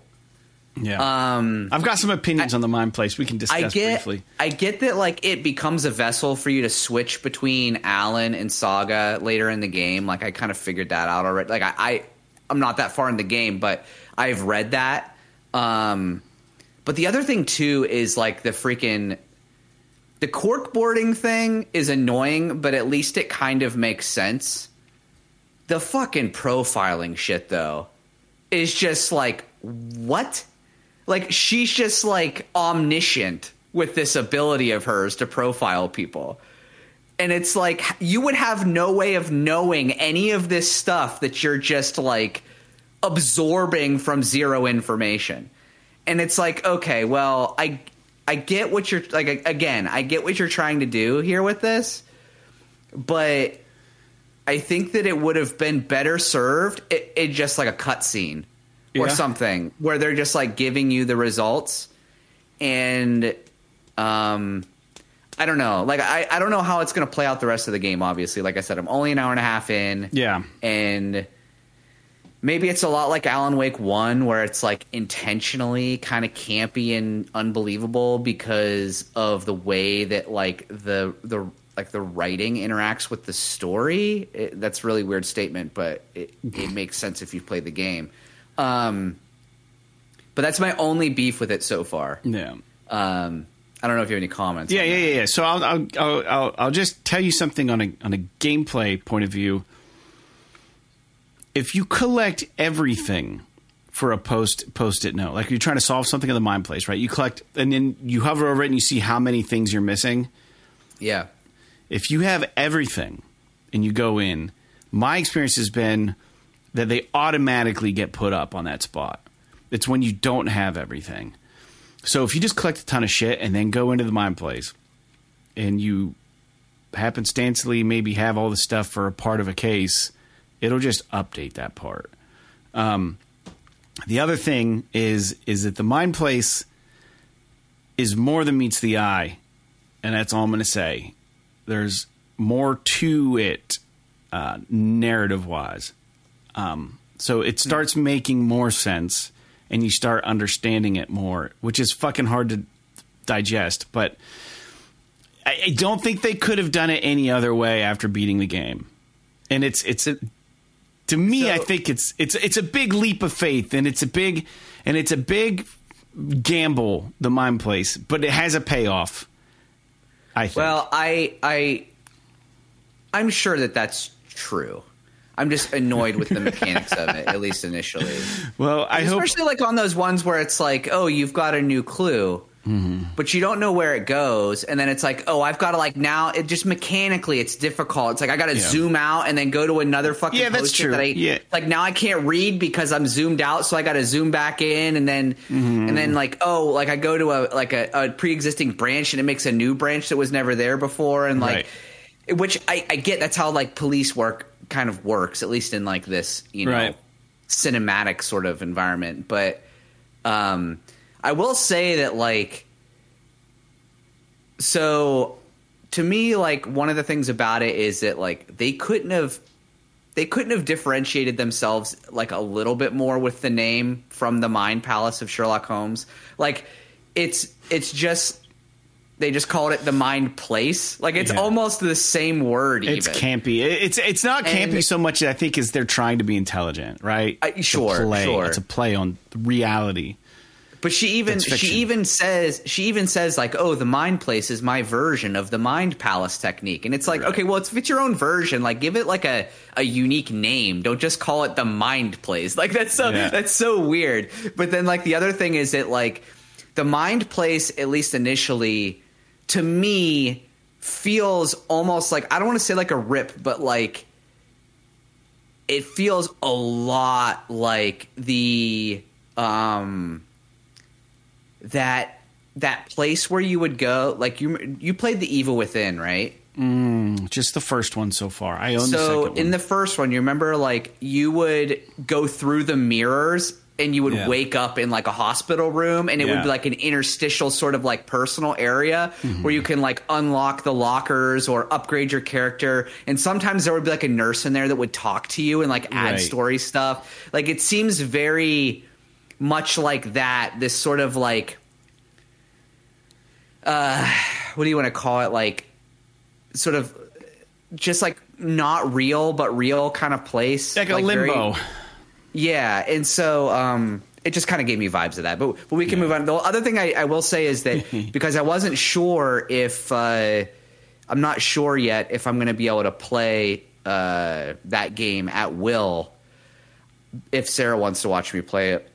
Yeah. Um I've got some opinions on the mind place. We can discuss I get, briefly. I get that like it becomes a vessel for you to switch between Alan and Saga later in the game. Like I kind of figured that out already. Like I, I I'm not that far in the game, but I've read that. Um, but the other thing too is like the freaking the cork boarding thing is annoying, but at least it kind of makes sense. The fucking profiling shit though is just like what? Like she's just like omniscient with this ability of hers to profile people. And it's like you would have no way of knowing any of this stuff that you're just like absorbing from zero information. And it's like, okay, well, I I get what you're like again, I get what you're trying to do here with this, but I think that it would have been better served it, just like a cutscene or something where they're just like giving you the results and um I don't know. Like I, I don't know how it's gonna play out the rest of the game, obviously. Like I said, I'm only an hour and a half in. Yeah. And maybe it's a lot like Alan Wake One, where it's like intentionally kind of campy and unbelievable because of the way that like the the like the writing interacts with the story. It, that's a really weird statement, but it, it [LAUGHS] makes sense if you've played the game. Um, but that's my only beef with it so far. Yeah. Um, I don't know if you have any comments. Yeah, yeah, yeah, yeah. So I'll, I'll, I'll, I'll, I'll just tell you something on a on a gameplay point of view. If you collect everything for a post post it note, like you're trying to solve something in the mind place, right? You collect and then you hover over it and you see how many things you're missing. Yeah. If you have everything and you go in, my experience has been that they automatically get put up on that spot. It's when you don't have everything. So if you just collect a ton of shit and then go into the mind place and you happenstancely maybe have all the stuff for a part of a case, it'll just update that part. Um, the other thing is is that the mind place is more than meets the eye, and that's all I'm going to say. There's more to it, uh, narrative wise. Um, so it starts making more sense, and you start understanding it more, which is fucking hard to digest. But I, I don't think they could have done it any other way after beating the game. And it's it's a, to me, So- I think it's it's it's a big leap of faith, and it's a big and it's a big gamble, the mind place, but it has a payoff. I think. Well, I I I'm sure that that's true. I'm just annoyed with the mechanics of it, at least initially. well, I hope. Especially like on those ones where it's like, oh, you've got a new clue, Mm-hmm. but you don't know where it goes, and then it's like, oh, I've got to like now. It just mechanically, it's difficult. It's like I got to Yeah. zoom out and then go to another fucking. Yeah, that's true. That I, Yeah. Like now I can't read because I'm zoomed out, so I got to zoom back in, and then Mm-hmm. and then like oh, like I go to a like a, a pre-existing branch and it makes a new branch that was never there before, and like. Which I, I get. That's how like police work kind of works, at least in like this, you know, Right. cinematic sort of environment. But um, I will say that like, so to me, like one of the things about it is that like they couldn't have they couldn't have differentiated themselves like a little bit more with the name from the Mind Palace of Sherlock Holmes. Like it's it's just they just called it the Mind Place. Like it's Yeah. almost the same word. It's even. campy. It's it's not campy And- so much. I think as they're trying to be intelligent, right? I- sure, play. sure. It's a play on reality. But she even she even says she even says like, "Oh, the mind place is my version of the mind palace technique." And it's like, Right. okay, well, it's, it's your own version, like give it like a a unique name. Don't just call it the mind place. [LAUGHS] Like that's so Yeah. that's so weird. But then like the other thing is that like the mind place at least initially to me feels almost like I don't want to say like a rip, but like it feels a lot like the um that that place where you would go like you you played the evil within right mm, Just the first one so far. I own the so second in the first one you remember like you would go through the mirrors and you would Yeah. wake up in like a hospital room and it Yeah. would be like an interstitial sort of like personal area Mm-hmm. where you can like unlock the lockers or upgrade your character and sometimes there would be like a nurse in there that would talk to you and like add Right. story stuff like it seems very much like that this sort of like uh what do you want to call it like sort of just like not real but real kind of place like a very- limbo. Yeah, and so um, it just kind of gave me vibes of that. But but we can move on. The other thing I, I will say is that [LAUGHS] because I wasn't sure if uh, I'm not sure yet if I'm going to be able to play uh, that game at will. If Sarah wants to watch me play it,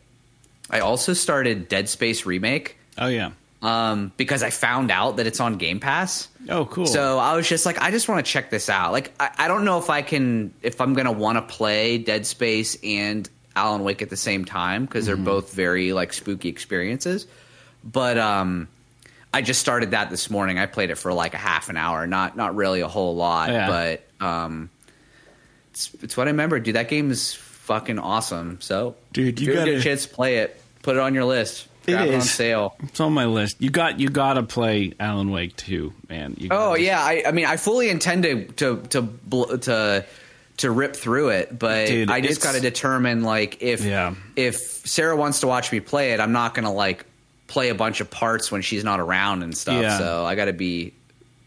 I also started Dead Space remake oh yeah. Um, because I found out that it's on Game Pass. Oh cool. So I was just like, I just want to check this out. Like, I, I don't know if I can, if I'm gonna want to play Dead Space and Alan Wake at the same time because Mm-hmm. they're both very like spooky experiences. But um, I just started that this morning. I played it for like a half an hour, not not really a whole lot, Yeah. but um, it's it's what I remember. Dude, that game is fucking awesome. So, Dude, you if you ever get gotta- a chance to play it. Put it on your list. It Grab it on sale. it's on my list. You got you got to play Alan Wake too, man. You Oh yeah, I, I mean, I fully intend to to to bl- to, to rip through it, but Dude, I just got to determine like if Yeah. if Sarah wants to watch me play it, I'm not gonna like play a bunch of parts when she's not around and stuff. Yeah. So I got to be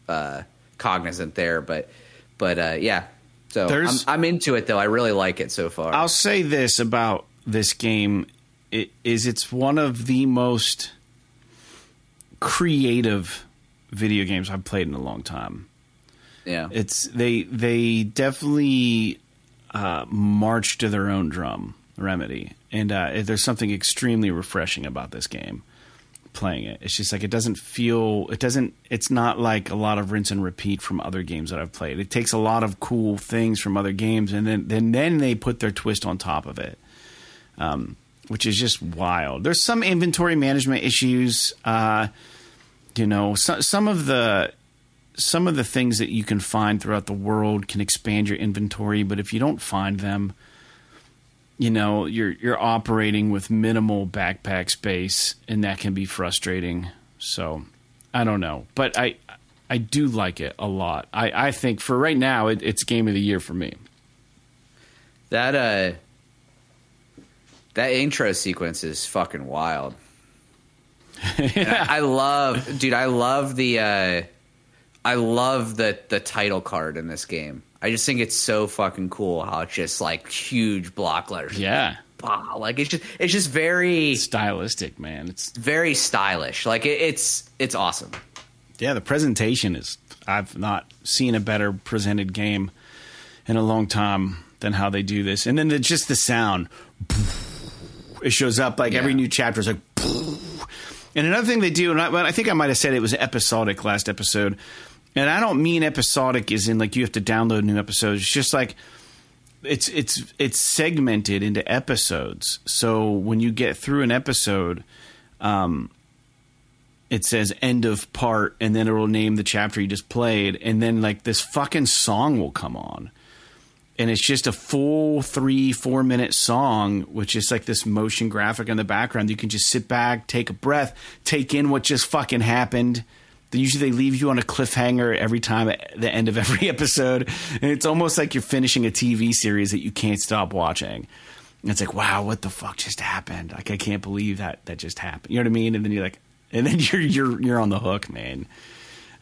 uh, cognizant there, but but uh, yeah. So I'm, I'm into it though. I really like it so far. I'll say this about this game: it is it's one of the most creative video games I've played in a long time. yeah, It's they they definitely uh, march to their own drum, Remedy, and uh, there's something extremely refreshing about this game. Playing it, it's just like it doesn't feel. It doesn't. It's not like a lot of rinse and repeat from other games that I've played. It takes a lot of cool things from other games, and then then then they put their twist on top of it, um, which is just wild. There's some inventory management issues. Uh, you know, so, some of the some of the things that you can find throughout the world can expand your inventory, but if you don't find them, you know, you're you're operating with minimal backpack space and that can be frustrating. So, I don't know, but I I do like it a lot. I I think for right now it, it's game of the year for me. that uh, that intro sequence is fucking wild. [LAUGHS] And I, I love, dude. I love the, uh, I love the the title card in this game. I just think it's so fucking cool how it's just like huge block letters. Yeah. Bah, like it's just it's just very Stylistic, man. It's very stylish. Like it, it's it's awesome. yeah, the presentation is I've not seen a better presented game in a long time than how they do this. And then the, just the sound. It shows up like every new chapter is like And another thing they do, and I, I think I might have said it was episodic last episode. And I don't mean episodic is in like you have to download new episodes. It's just like it's it's it's segmented into episodes. So when you get through an episode, um, it says end of part, and then it will name the chapter you just played, and then like this fucking song will come on. And it's just a full three, four minute song, which is like this motion graphic in the background. You can just sit back, take a breath, take in what just fucking happened. Usually they leave you on a cliffhanger every time at the end of every [LAUGHS] episode. And it's almost like you're finishing a TV series that you can't stop watching. And it's like, wow, what the fuck just happened? Like I can't believe that that just happened. You know what I mean? And then you're like, and then [LAUGHS] you're you're you're on the hook, man.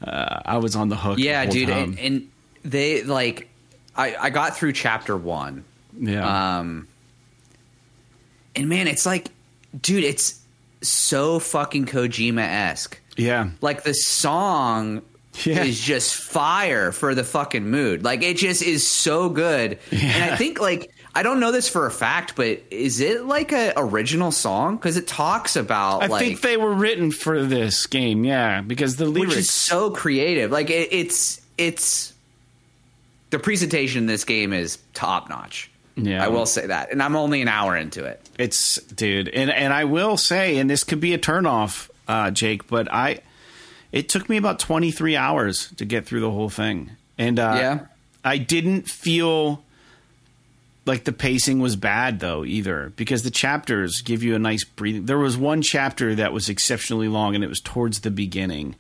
Uh, I was on the hook. the Yeah, whole dude, and, and they like I I got through chapter one. yeah, Um, and man, it's like, dude, it's so fucking Kojima esque. Yeah. Like the song Yeah. is just fire for the fucking mood. Like it just is so good. And I think like I don't know this for a fact, but is it like a original song? Because it talks about I like think they were written for this game, yeah, because the lyrics which is so creative. Like it, it's it's the presentation in this game is top notch. Yeah. I will say that, and I'm only an hour into it. It's dude, and and I will say, and this could be a turnoff, uh, Jake, but I, it took me about twenty three hours to get through the whole thing, and uh, Yeah. I didn't feel like the pacing was bad though either, because the chapters give you a nice breathing. There was one chapter that was exceptionally long, and it was towards the beginning.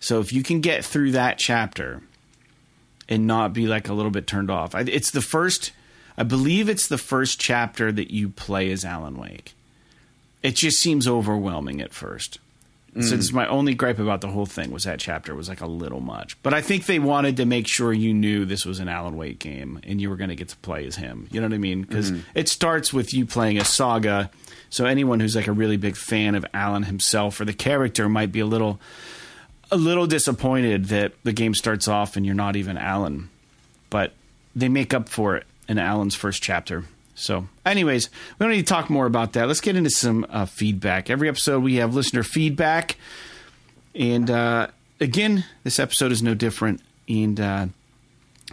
So if you can get through that chapter and not be like a little bit turned off, I, it's the first. I believe it's the first chapter that you play as Alan Wake. It just seems overwhelming at first. So mm. this is my only gripe about the whole thing was that chapter was like a little much. But I think they wanted to make sure you knew this was an Alan Wake game and you were going to get to play as him. You know what I mean? Because mm-hmm. it starts with you playing a saga. So anyone who's like a really big fan of Alan himself or the character might be a little a little disappointed that the game starts off and you're not even Alan. But they make up for it in Alan's first chapter. So, anyways, we don't need to talk more about that. Let's get into some uh, feedback. Every episode we have listener feedback, and uh, again, this episode is no different. And uh,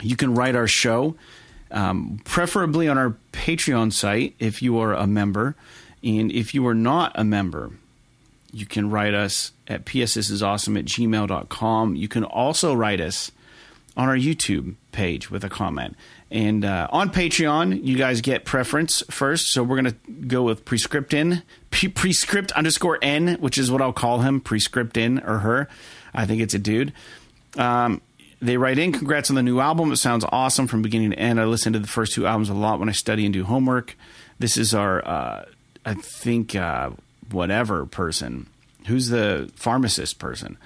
you can write our show, um, preferably on our Patreon site if you are a member, and if you are not a member, you can write us at pssisawesome at gmail.com. You can also write us on our YouTube page with a comment. And uh, on Patreon, you guys get preference first. So we're going to go with Prescriptin, [LAUGHS] P- Prescript underscore N, which is what I'll call him, Prescriptin or her. I think it's a dude. Um, they write in, congrats on the new album. It sounds awesome from beginning to end. I listen to the first two albums a lot when I study and do homework. This is our, uh, I think, uh, whatever person. Who's the pharmacist person?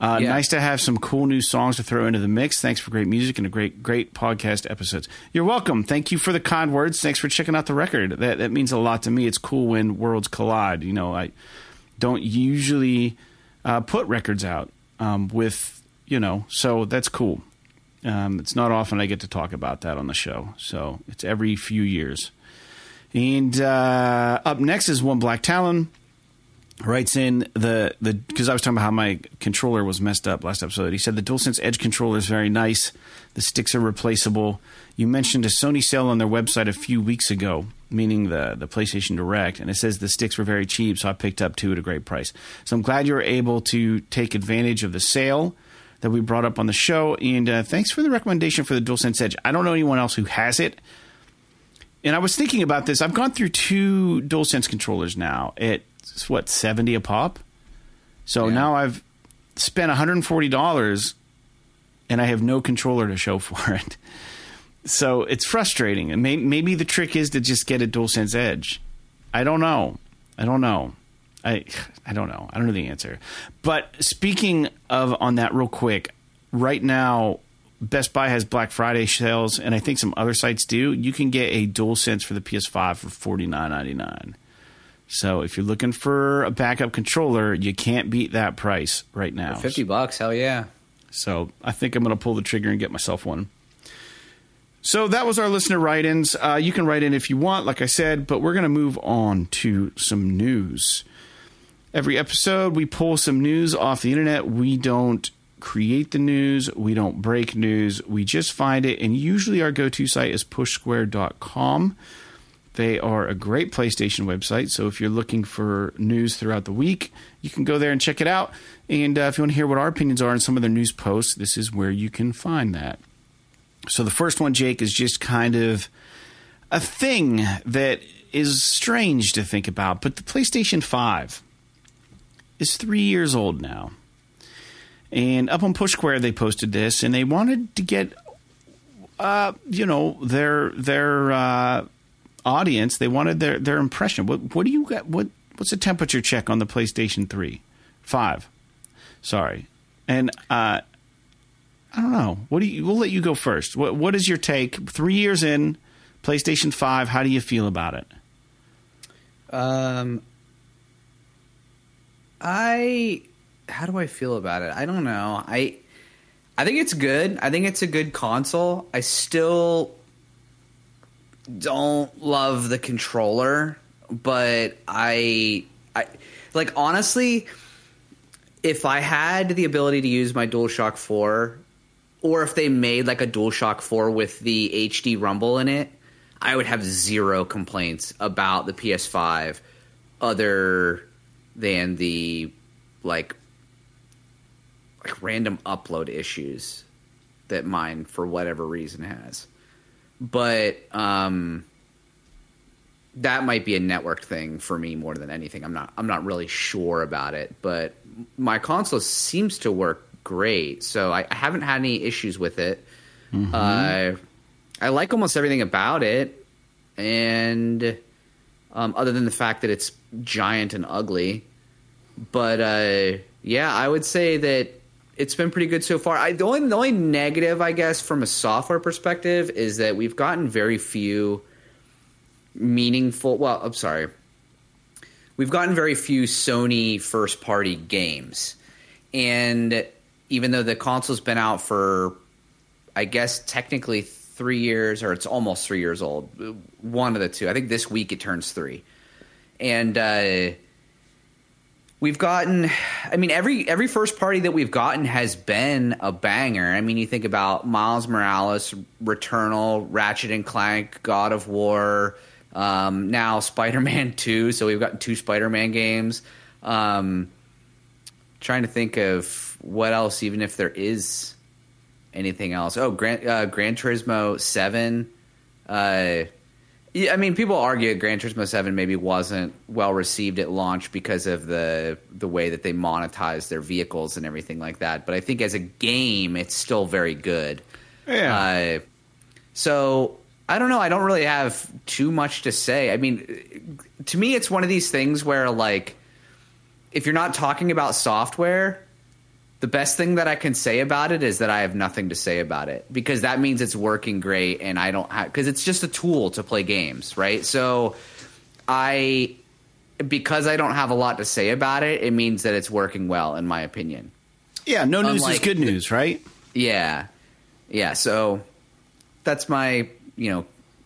Uh, Yeah. Nice to have some cool new songs to throw into the mix. Thanks for great music and a great, great podcast episodes. You're welcome. Thank you for the kind words. Thanks for checking out the record. That that means a lot to me. It's cool when worlds collide. You know, I don't usually uh, put records out um, with you know, so that's cool. Um, it's not often I get to talk about that on the show, so it's every few years. And uh, up next is one Black Talon writes in the the because I was talking about how my controller was messed up last episode. He said the DualSense Edge controller is very nice. The sticks are replaceable. You mentioned a Sony sale on their website a few weeks ago, meaning the the PlayStation Direct, and it says the sticks were very cheap, so I picked up two at a great price. So I'm glad you were able to take advantage of the sale that we brought up on the show. And uh, thanks for the recommendation for the DualSense Edge. I don't know anyone else who has it. And I was thinking about this. I've gone through two DualSense controllers now. It's what seventy a pop. So Yeah. now I've spent one hundred and forty dollars, and I have no controller to show [LAUGHS] for it. So it's frustrating. And may, maybe the trick is to just get a DualSense Edge. I don't know. I don't know. I I don't know. I don't know the answer. But speaking of on that real quick, right now Best Buy has Black Friday sales, and I think some other sites do. You can get a DualSense for the PS5 for forty nine ninety nine. So if you're looking for a backup controller, you can't beat that price right now. Fifty bucks, hell yeah. So I think I'm going to pull the trigger and get myself one. So that was our listener write ins. Uh, you can write in if you want, like I said, but we're going to move on to some news. Every episode, we pull some news off the internet. We don't create the news, we don't break news, we just find it. And usually our go to site is pushsquare.com. They are a great PlayStation website. So if you're looking for news throughout the week, you can go there and check it out. And uh, if you want to hear what our opinions are on some of their news posts, this is where you can find that. So the first one, Jake, is just kind of a thing that is strange to think about. But the PlayStation 5 is three years old now. And up on Push Square, they posted this, and they wanted to get, uh, you know, their their uh, audience. They wanted their their impression. What what do you got? What what's the temperature check on the PlayStation Three, five? Sorry, and uh, I don't know. What do you? We'll let you go first. What what is your take? Three years in, PlayStation Five. How do you feel about it? Um, I how do I feel about it? I don't know. I I think it's good. I think it's a good console. I still don't love the controller, but I I like honestly if I had the ability to use my DualShock 4 or if they made like a DualShock 4 with the HD rumble in it, I would have zero complaints about the PS5 other than the like like random upload issues that mine for whatever reason has. But um that might be a network thing for me more than anything. I'm not I'm not really sure about it, but my console seems to work great. So I, I haven't had any issues with it. Mm-hmm. Uh, I like almost everything about it, and um, other than the fact that it's giant and ugly. But uh, yeah, I would say that it's been pretty good so far. I, the only the only negative, I guess, from a software perspective, is that we've gotten very few meaningful. Well, I'm sorry, we've gotten very few Sony first party games, and even though the console's been out for, I guess, technically three years, or it's almost three years old. One of the two. I think this week it turns three, and. Uh, we've gotten i mean every every first party that we've gotten has been a banger. I mean you think about miles morales returnal ratchet and clank god of war um, now spider-man [LAUGHS] 2 so we've gotten two spider-man games. Um, trying to think of what else even if there is anything else. Oh gran, uh, gran turismo 7 uh, yeah, I mean, people argue Gran Turismo Seven maybe wasn't well received at launch because of the the way that they monetize their vehicles and everything like that. But I think as a game, it's still very good. Yeah. Uh, so I don't know. I don't really have too much to say. I mean, to me, it's one of these things where like, if you're not talking about software, the best thing that I can say about it is that I have nothing to say about it because that means it's working great and I don't have because it's just a tool to play games, right? So I because I don't have a lot to say about it, it means that it's working well in my opinion. Yeah, no news Unlike, is good news, right? Yeah. Yeah, so that's my, you know,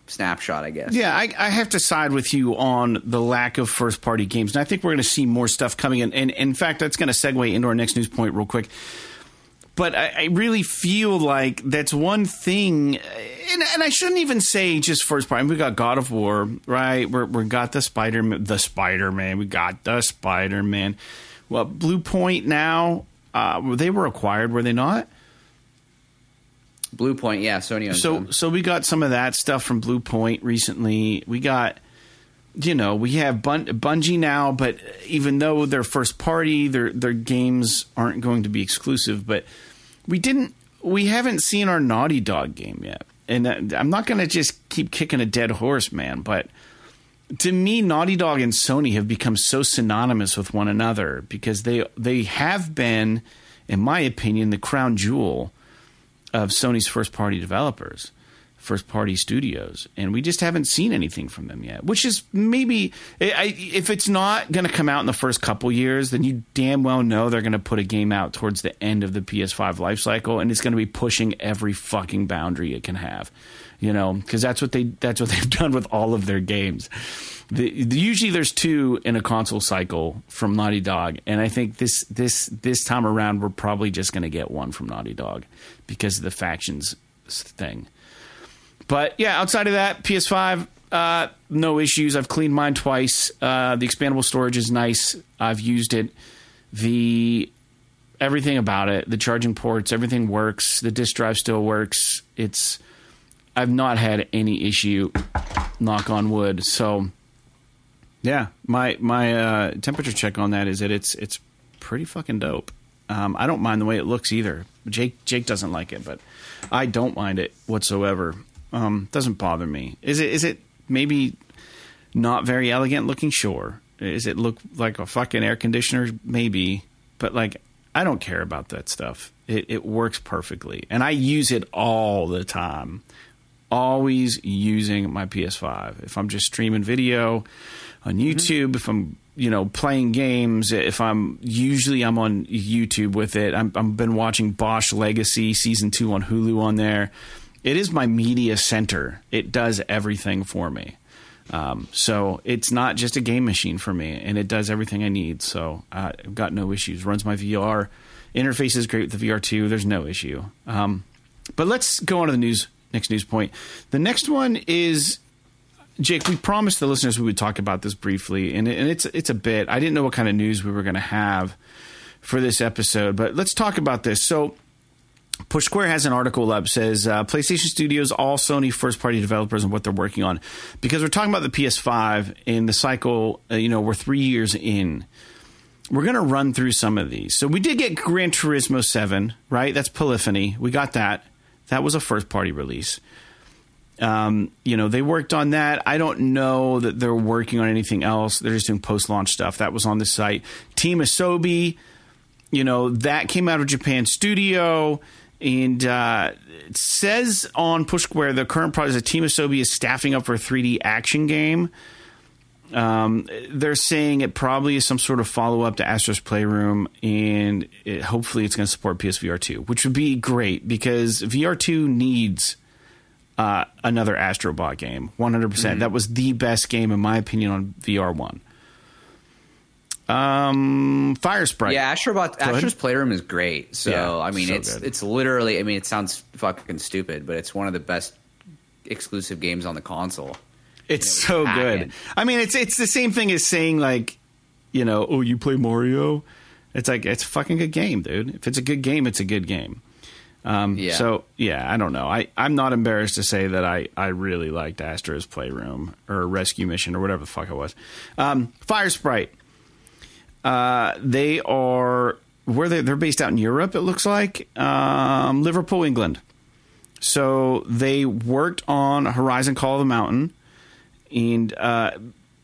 snapshot, I guess. Yeah, I, I, have to side with you on the lack of first party games. And I think we're going to see more stuff coming in. And, in fact, that's going to segue into our next news point real quick. But I, I really feel like that's one thing, and, and, I shouldn't even say just first party. We got God of War, right? We're, we got the Spider, the Spider Man. We got the Spider Man. Well, Bluepoint now, uh, they were acquired, were they not? Bluepoint, yeah, Sony So them. so we got some of that stuff from Bluepoint recently. We got you know, we have Bun- Bungie now, but even though they're first party, their their games aren't going to be exclusive, but we didn't we haven't seen our Naughty Dog game yet. And uh, I'm not going to just keep kicking a dead horse, man, but to me Naughty Dog and Sony have become so synonymous with one another because they they have been in my opinion the crown jewel of Sony's first party developers, first party studios, and we just haven't seen anything from them yet. Which is maybe I, if it's not going to come out in the first couple years, then you damn well know they're going to put a game out towards the end of the PS5 lifecycle, and it's going to be pushing every fucking boundary it can have. You know, because that's what they that's what [LAUGHS] they've done with all of their games. The, the, usually there's two in a console cycle from Naughty Dog, and I think this this this time around we're probably just going to get one from Naughty Dog because of the factions thing. But yeah, outside of that, PS5, uh, no issues. I've cleaned mine twice. Uh, the expandable storage is nice. I've used it. The everything about it, the charging ports, everything works. The disk drive still works. It's I've not had any issue. Knock on wood. So yeah, my my uh, temperature check on that is that it's it's pretty fucking dope. Um, I don't mind the way it looks either. Jake Jake doesn't like it, but I don't mind it whatsoever. Um, doesn't bother me. Is it is it maybe not very elegant looking? Sure. Is it look like a fucking air conditioner? Maybe, but like I don't care about that stuff. It, it works perfectly, and I use it all the time. Always using my PS5. If I'm just streaming video on mm-hmm. YouTube, mm-hmm. if I'm you know, playing games, if I'm usually I'm on YouTube with it. I'm, I've been watching Bosch Legacy season two on Hulu on there. It is my media center. It does everything for me. Um, so it's not just a game machine for me, and it does everything I need. So uh, I've got no issues. Runs my VR interface is great with the VR2. There's no issue. Um, but let's go on to the news. Next news point. The next one is Jake. We promised the listeners we would talk about this briefly, and, and it's it's a bit. I didn't know what kind of news we were going to have for this episode, but let's talk about this. So. Push Square has an article up says uh, PlayStation Studios, all Sony first party developers, and what they're working on. Because we're talking about the PS5 and the cycle, uh, you know, we're three years in. We're going to run through some of these. So we did get Gran Turismo 7, right? That's Polyphony. We got that. That was a first party release. Um, you know, they worked on that. I don't know that they're working on anything else. They're just doing post launch stuff. That was on the site. Team Asobi, you know, that came out of Japan Studio. And uh, it says on Push Square the current project is Team Asobi is staffing up for a 3D action game. Um, they're saying it probably is some sort of follow up to Astro's Playroom, and it, hopefully it's going to support PSVR 2, which would be great because VR 2 needs uh, another Astrobot game. 100%. percent mm-hmm. That was the best game, in my opinion, on VR 1. Um, Firesprite. Yeah, Astrobot. Astro's Playroom is great. So yeah, I mean, so it's good. it's literally. I mean, it sounds fucking stupid, but it's one of the best exclusive games on the console. It's so good. I mean, it's it's the same thing as saying like, you know, oh, you play Mario. It's like it's a fucking good game, dude. If it's a good game, it's a good game. Um, yeah. So yeah, I don't know. I I'm not embarrassed to say that I I really liked Astro's Playroom or Rescue Mission or whatever the fuck it was. Um, Firesprite. Uh, they are where they they're based out in Europe. It looks like um, Liverpool, England. So they worked on Horizon Call of the Mountain. And uh,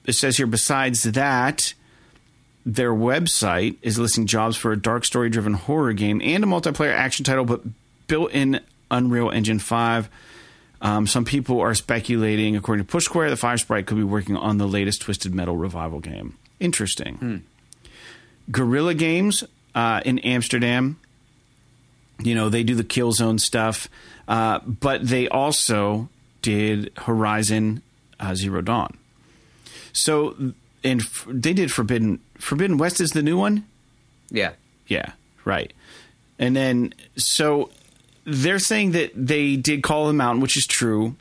it says here, besides that, their website is listing jobs for a dark story driven horror game and a multiplayer action title, but built in Unreal Engine 5. Um, some people are speculating, according to Push Square, the Firesprite could be working on the latest Twisted Metal revival game. Interesting. Hmm. Guerrilla Games uh, in Amsterdam, you know, they do the Killzone stuff, uh, but they also did Horizon uh, Zero Dawn. So, and f- they did Forbidden Forbidden West is the new one. Yeah, yeah, right. And then so they're saying that they did Call the Mountain, which is true,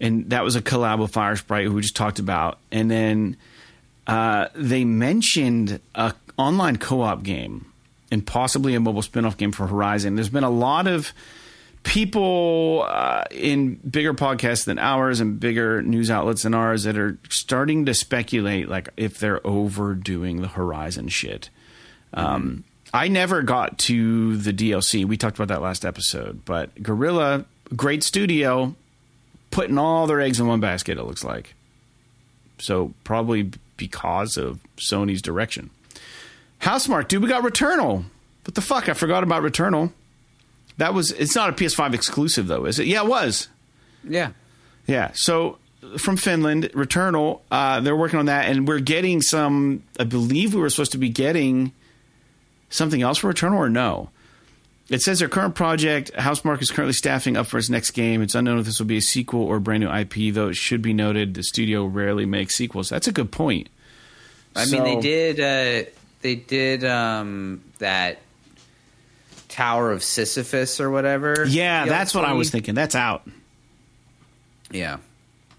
and that was a collab with Firesprite, who we just talked about. And then uh, they mentioned a online co-op game and possibly a mobile spin-off game for Horizon. There's been a lot of people uh, in bigger podcasts than ours and bigger news outlets than ours that are starting to speculate like if they're overdoing the Horizon shit. Um, I never got to the DLC. We talked about that last episode, but Guerrilla, great studio, putting all their eggs in one basket. It looks like. So probably because of Sony's direction. Housemarque, dude, we got Returnal. What the fuck? I forgot about Returnal. That was it's not a PS5 exclusive though, is it? Yeah, it was. Yeah. Yeah. So from Finland, Returnal, uh, they're working on that, and we're getting some. I believe we were supposed to be getting something else for Returnal, or no? It says their current project, Housemarque, is currently staffing up for its next game. It's unknown if this will be a sequel or a brand new IP, though it should be noted the studio rarely makes sequels. That's a good point. I so, mean, they did. Uh, they did um, that Tower of Sisyphus or whatever. Yeah, that's what I was thinking. That's out. Yeah.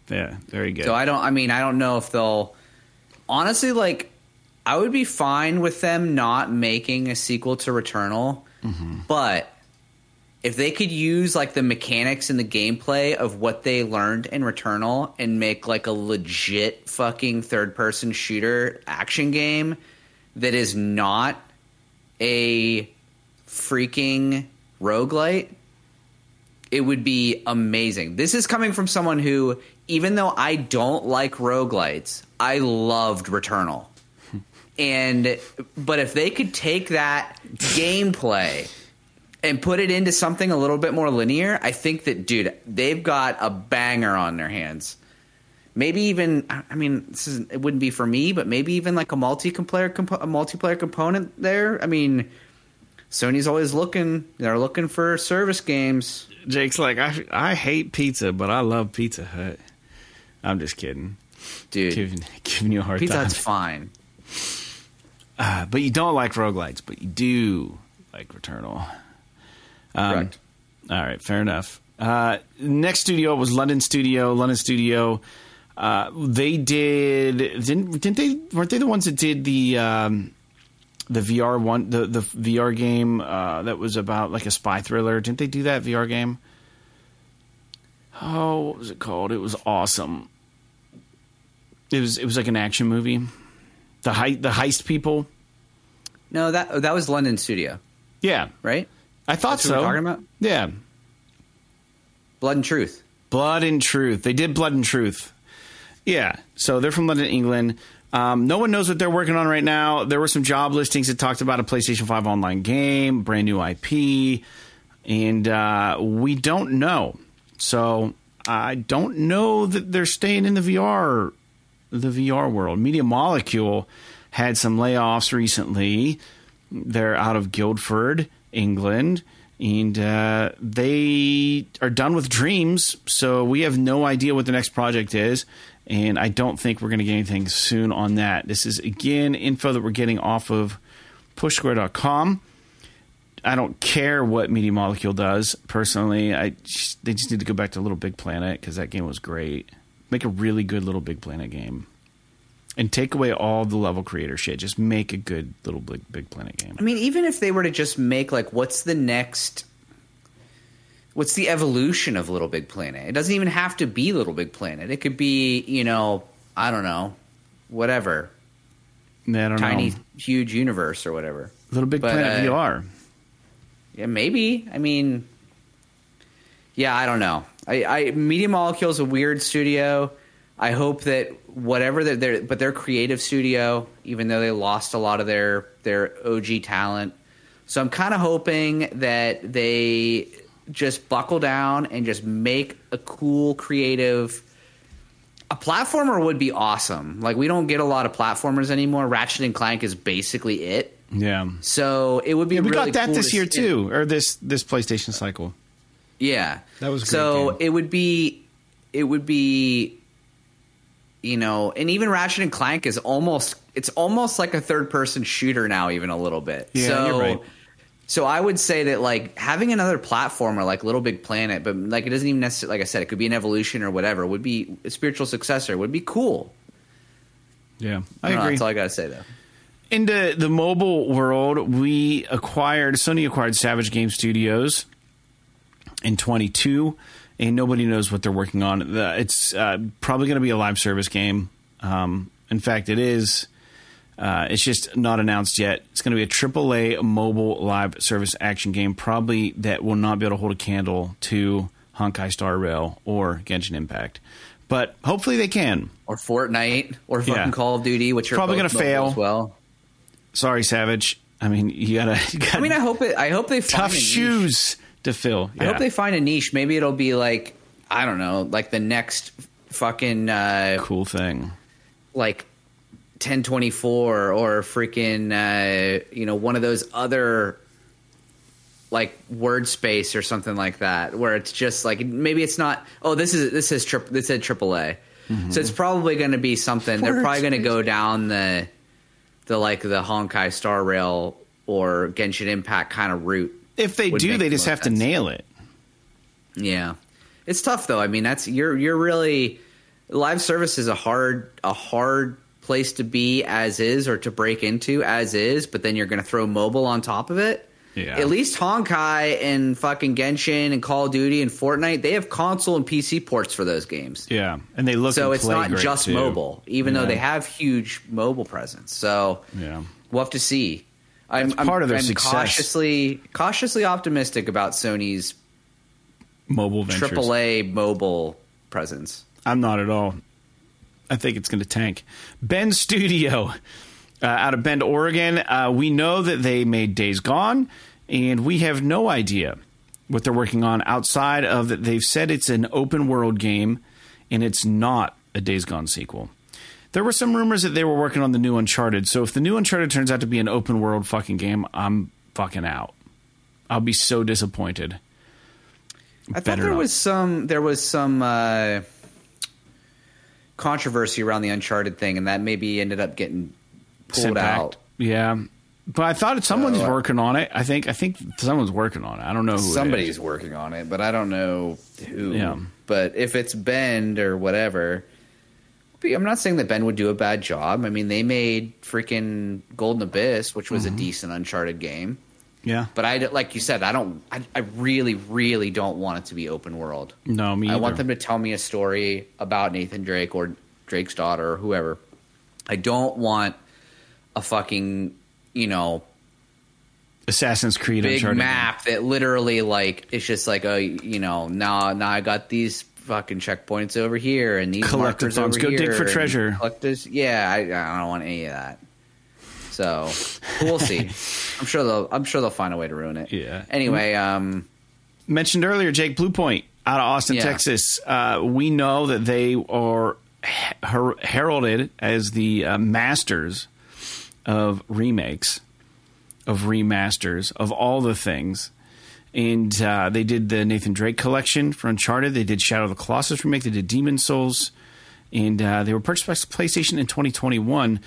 Yeah, very good. So I don't I mean, I don't know if they'll honestly like I would be fine with them not making a sequel to Returnal, mm-hmm. but if they could use like the mechanics and the gameplay of what they learned in Returnal and make like a legit fucking third person shooter action game that is not a freaking roguelite, it would be amazing. This is coming from someone who, even though I don't like roguelites, I loved Returnal. And but if they could take that gameplay and put it into something a little bit more linear, I think that dude, they've got a banger on their hands. maybe even I mean this is it wouldn't be for me, but maybe even like a multiplayer compo- a multiplayer component there. I mean, Sony's always looking; they're looking for service games. Jake's like, I I hate pizza, but I love Pizza Hut. I'm just kidding, dude. Giving, giving you a hard Pizza time. Hut's fine. Uh, but you don't like roguelites, but you do like Returnal. Um, Correct. All right, fair enough. Uh, next studio was London Studio. London Studio. Uh, they did didn't didn't they weren't they the ones that did the um, the VR one the the VR game uh, that was about like a spy thriller? Didn't they do that VR game? Oh, what was it called? It was awesome. It was it was like an action movie. The heist the heist people. No, that that was London Studio, Yeah, right? I thought That's so. what we're talking about? Yeah, Blood and Truth. Blood and Truth. They did Blood and Truth. Yeah. So they're from London, England. Um, no one knows what they're working on right now. There were some job listings that talked about a PlayStation 5 online game, brand new IP, and uh, we don't know. So I don't know that they're staying in the VR, the VR world. Media Molecule had some layoffs recently. They're out of Guildford, England, and uh, they are done with Dreams. So we have no idea what the next project is, and I don't think we're going to get anything soon on that. This is again info that we're getting off of PushSquare.com. I don't care what Media Molecule does personally. I just, they just need to go back to Little Big Planet because that game was great. Make a really good Little Big Planet game, and take away all the level creator shit. Just make a good Little Big Big Planet game. I mean, even if they were to just make like, what's the next? What's the evolution of Little Big Planet? It doesn't even have to be Little Big Planet. It could be, you know, I don't know, whatever, I don't tiny, know. huge universe or whatever. Little Big but, Planet uh, VR. Yeah, maybe. I mean, yeah, I don't know. I, I Media Molecule is a weird studio. I hope that whatever they're, they're, but they're creative studio, even though they lost a lot of their their OG talent. So I'm kind of hoping that they just buckle down and just make a cool, creative. A platformer would be awesome. Like we don't get a lot of platformers anymore. Ratchet and Clank is basically it. Yeah. So it would be. we really got that cool this year see- too, or this this PlayStation cycle. Yeah, That was a great so. game. It would be, it would be, you know, and even Ratchet and Clank is almost it's almost like a third person shooter now, even a little bit. Yeah, so, you're right. So I would say that like having another platformer like Little Big Planet, but like it doesn't even necessarily like I said, it could be an evolution or whatever. Would be a spiritual successor. Would be cool. Yeah, I I don't know, agree. that's all I gotta say though. into the mobile world, we acquired Sony acquired Savage Game Studios in 22, and nobody knows what they're working on. It's uh, probably going to be a live service game. Um, in fact, it is. Uh, it's just not announced yet. It's going to be a AAA mobile live service action game, probably that will not be able to hold a candle to Honkai Star Rail or Genshin Impact. But hopefully they can. Or Fortnite or fucking Yeah. Call of Duty, which are Probably gonna fail. as well. Sorry, Savage. I mean, you gotta. You gotta I mean, I hope it. I hope they tough shoes to fill. I hope they find a niche. Maybe it'll be like I don't know, like the next fucking uh, cool thing. like 1024 or freaking uh, you know one of those other like word space or something like that where it's just like maybe it's not oh this is this is tri- this said AAA. So it's probably going to be something they're probably going to go down the the like the Honkai Star Rail or Genshin Impact kind of route. If they do, they just have to sense. nail it. Yeah, it's tough though. I mean, that's you're you're really live service is a hard a hard place to be as is or to break into as is, but then you're going to throw mobile on top of it. Yeah. At least Honkai and fucking Genshin and Call of Duty and Fortnite, they have console and PC ports for those games. Yeah, and they look So it's not just too. mobile, even Yeah. though they have huge mobile presence. So Yeah. we'll have to see. I'm, That's part of their I'm success. cautiously cautiously optimistic about Sony's mobile ventures. AAA mobile presence. I'm not at all. I think it's going to tank. Bend Studio uh, out of Bend, Oregon. Uh, we know that they made Days Gone, and we have no idea what they're working on outside of that. They've said it's an open world game, and it's not a Days Gone sequel. There were some rumors that they were working on the new Uncharted. So if the new Uncharted turns out to be an open world fucking game, I'm fucking out. I'll be so disappointed. I thought there not. was some there was some uh, controversy around the Uncharted thing, and that maybe ended up getting pulled out. Yeah, but I thought someone's uh, working on it. I think I think someone's working on it. I don't know who. Somebody's working on it, but I don't know who. Yeah. But if it's Bend or whatever, I'm not saying that Bend would do a bad job. I mean, they made freaking Golden Abyss, which was mm-hmm. a decent Uncharted game. Yeah. But I like you said, I don't. I, I, really, really don't want it to be open world. No, me. I either. want them to tell me a story about Nathan Drake or Drake's daughter or whoever. I don't want a fucking you know Assassin's Creed big Uncharted map game. that literally like it's just like a you know now now I got these fucking checkpoints over here and these collective funds. Go dig for treasure. Collectors, yeah, I, I don't want any of that. So we'll see. [LAUGHS] I'm sure they'll. I'm sure they'll find a way to ruin it. Yeah. Anyway, um, mentioned earlier, Jake Bluepoint out of Austin, yeah. Texas. Uh, we know that they are her- heralded as the uh, masters of remakes, of remasters, of all the things. And uh, they did the Nathan Drake collection for Uncharted. They did Shadow of the Colossus remake. They did Demon's Souls. And uh, they were purchased by PlayStation in 2021.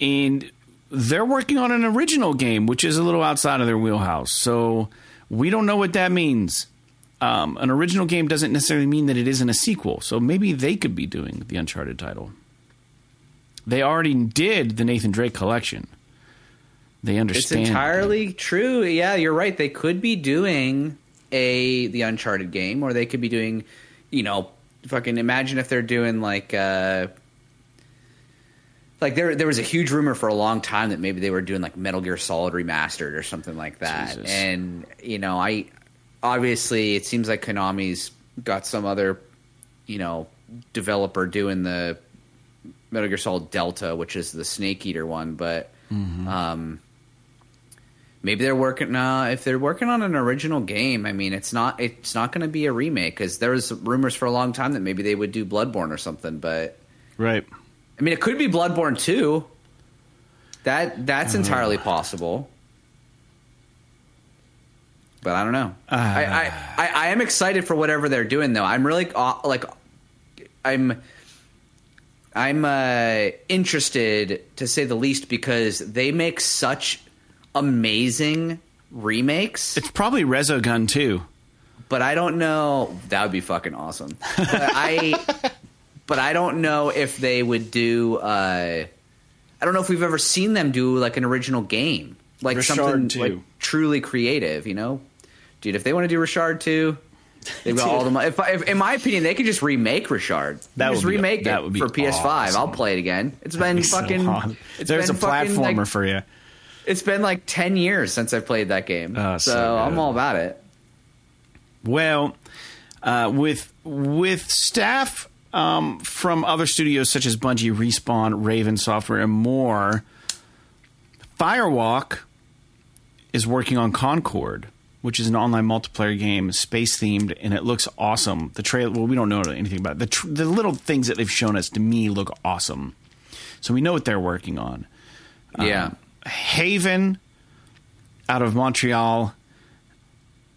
And they're working on an original game, which is a little outside of their wheelhouse. So we don't know what that means. Um, an original game doesn't necessarily mean that it isn't a sequel. So maybe they could be doing the Uncharted title. They already did the Nathan Drake collection. They understand. It's entirely true. Yeah, you're right. They could be doing a the Uncharted game, or they could be doing, you know, fucking imagine if they're doing like. Uh, like there, there was a huge rumor for a long time that maybe they were doing like Metal Gear Solid remastered or something like that. Jesus. And you know, I obviously it seems like Konami's got some other, you know, developer doing the Metal Gear Solid Delta, which is the Snake Eater one, but mm-hmm. um, maybe they're working. Uh, if they're working on an original game, I mean, it's not it's not going to be a remake because there was rumors for a long time that maybe they would do Bloodborne or something. But right, I mean, it could be Bloodborne too. That that's uh. entirely possible. But I don't know. Uh, I, I, I, I am excited for whatever they're doing though. I'm really uh, like I'm I'm uh, interested to say the least because they make such amazing remakes. It's probably Resogun too. But I don't know. That would be fucking awesome. But I, [LAUGHS] but I don't know if they would do. Uh, I don't know if we've ever seen them do like an original game, like Richard something like truly creative. You know, dude. If they want to do Richard too, They've got all the money. If, if, in my opinion, they could just remake Richard. That just would remake be, that would be for PS5. Awesome. I'll play it again. It's been fucking. So it's There's been a platformer like, for you. It's been like ten years since I've played that game, oh, so, so I'm all about it. Well, uh, with with staff um, from other studios such as Bungie, Respawn, Raven Software, and more, Firewalk is working on Concord which is an online multiplayer game, space themed, and it looks awesome. The trailer, well, we don't know anything about it. The, tr- the little things that they've shown us to me look awesome. So we know what they're working on. Yeah. Haven out of Montreal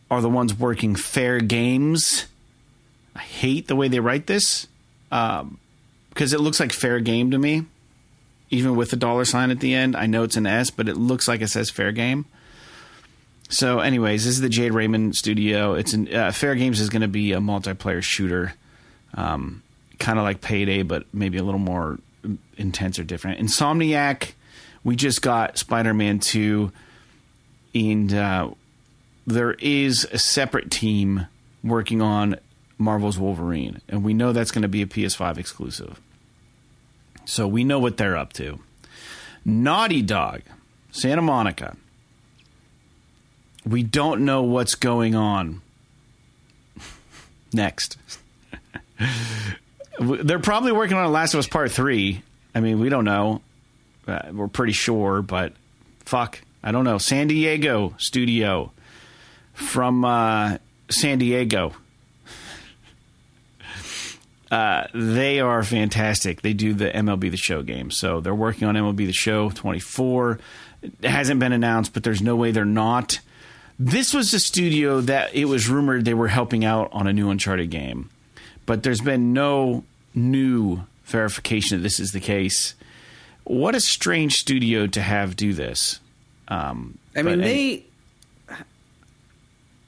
are the ones working fair games. I hate the way they write this because um, it looks like fair game to me, even with the dollar sign at the end. I know it's an S, but it looks like it says fair game. So, anyways, this is the Jade Raymond studio. It's an, uh, Fairgames is going to be a multiplayer shooter, um, kind of like Payday, but maybe a little more intense or different. Insomniac, we just got Spider Man Two, and uh, there is a separate team working on Marvel's Wolverine, and we know that's going to be a PS5 exclusive. So we know what they're up to. Naughty Dog, Santa Monica we don't know what's going on [LAUGHS] next. [LAUGHS] They're probably working on Last of Us Part 3. I mean, we don't know. Uh, we're pretty sure, but fuck. I don't know. San Diego studio from uh, San Diego. [LAUGHS] Uh, they are fantastic. They do the MLB The Show game. So they're working on MLB The Show 24. It hasn't been announced, but there's no way they're not. This was a studio that it was rumored they were helping out on a new Uncharted game. But there's been no new verification that this is the case. What a strange studio to have do this. Um, I mean, they.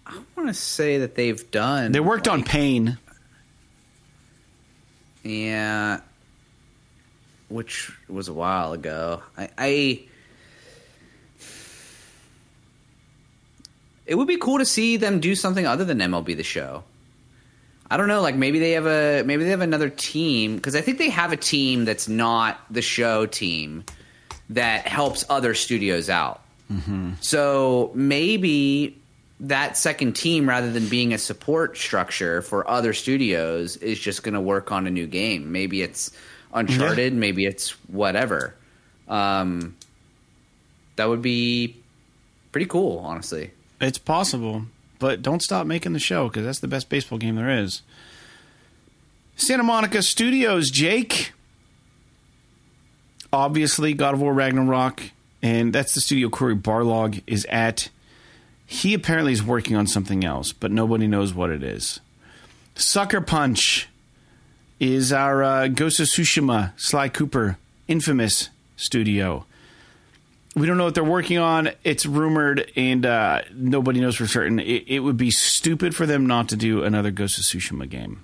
I want to say that they've done. They worked like, on Pain. Yeah, which was a while ago. I, I it would be cool to see them do something other than MLB the Show. I don't know, like maybe they have a maybe they have another team because I think they have a team that's not the show team that helps other studios out. Mm-hmm. So maybe that second team, rather than being a support structure for other studios, is just going to work on a new game. Maybe it's Uncharted, yeah. maybe it's whatever. Um, that would be pretty cool, honestly. It's possible, but don't stop making the show because that's the best baseball game there is. Santa Monica Studios, Jake. Obviously, God of War Ragnarok, and that's the studio Cory Barlog is at. He apparently is working on something else, but nobody knows what it is. Sucker Punch is our uh, Ghost of Tsushima, Sly Cooper, infamous studio we don't know what they're working on. It's rumored, and uh, nobody knows for certain. It, it, would be stupid for them not to do another Ghost of Tsushima game.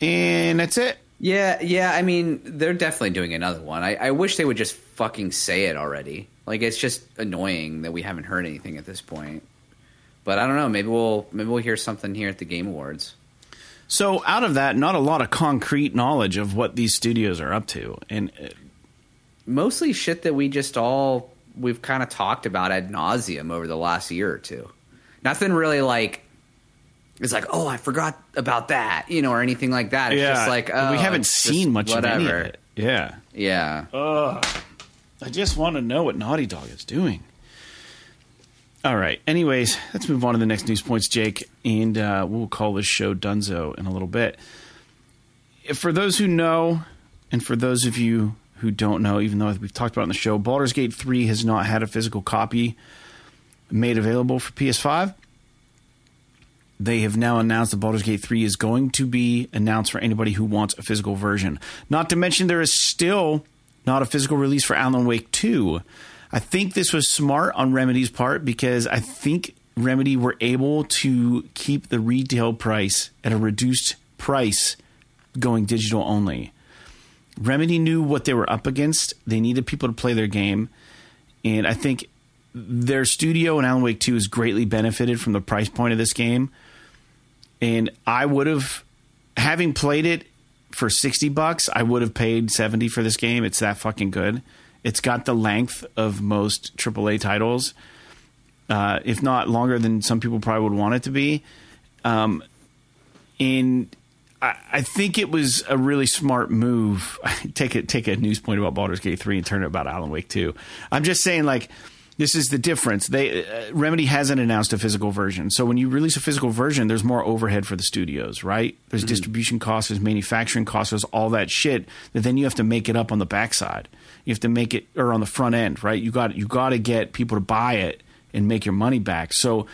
And that's it. Yeah, yeah. I mean, they're definitely doing another one. I, I wish they would just fucking say it already. Like, it's just annoying that we haven't heard anything at this point. But I don't know. Maybe we'll maybe we'll hear something here at the Game Awards. So, out of that, not a lot of concrete knowledge of what these studios are up to, and uh, mostly shit that we just all we've kind of talked about ad nauseum over the last year or two. Nothing really like it's like, oh, I forgot about that, you know, or anything like that. It's yeah. just like, oh, we haven't seen much whatever. of it. Yeah, yeah. Ugh. I just want to know what Naughty Dog is doing. All right. Anyways, let's move on to the next news points, Jake, and uh, we'll call this show Dunzo in a little bit. For those who know, and for those of you who don't know, even though we've talked about on the show, Baldur's Gate 3 has not had a physical copy made available for PS5. They have now announced that Baldur's Gate 3 is going to be announced for anybody who wants a physical version. Not to mention, there is still not a physical release for Alan Wake 2. I think this was smart on Remedy's part because I think Remedy were able to keep the retail price at a reduced price going digital only. Remedy knew what they were up against. They needed people to play their game, and I think their studio and Alan Wake Two has greatly benefited from the price point of this game. And I would have, having played it for sixty bucks, I would have paid seventy for this game. It's that fucking good. It's got the length of most AAA titles, uh, if not longer than some people probably would want it to be. Um, and I, think it was a really smart move. [LAUGHS] take a take a news point about Baldur's Gate three and turn it about Alan Wake two. I'm just saying, like this is the difference. They uh, Remedy hasn't announced a physical version, so when you release a physical version, there's more overhead for the studios, right? There's mm-hmm. distribution costs, there's manufacturing costs, there's all that shit that then you have to make it up on the backside. You have to make it or on the front end, right? You got you got to get people to buy it and make your money back. So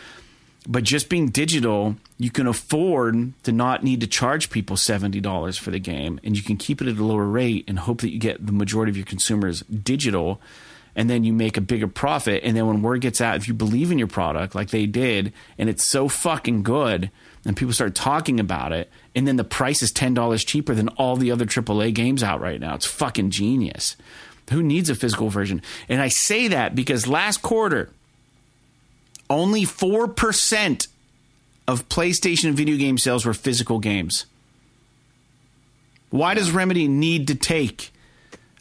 but just being digital, you can afford to not need to charge people $70 for the game and you can keep it at a lower rate and hope that you get the majority of your consumers digital and then you make a bigger profit and then when word gets out if you believe in your product like they did and it's so fucking good and people start talking about it and then the price is $10 cheaper than all the other AAA games out right now. It's fucking genius. Who needs a physical version? And I say that because last quarter only 4% of PlayStation video game sales were physical games. Why does Remedy need to take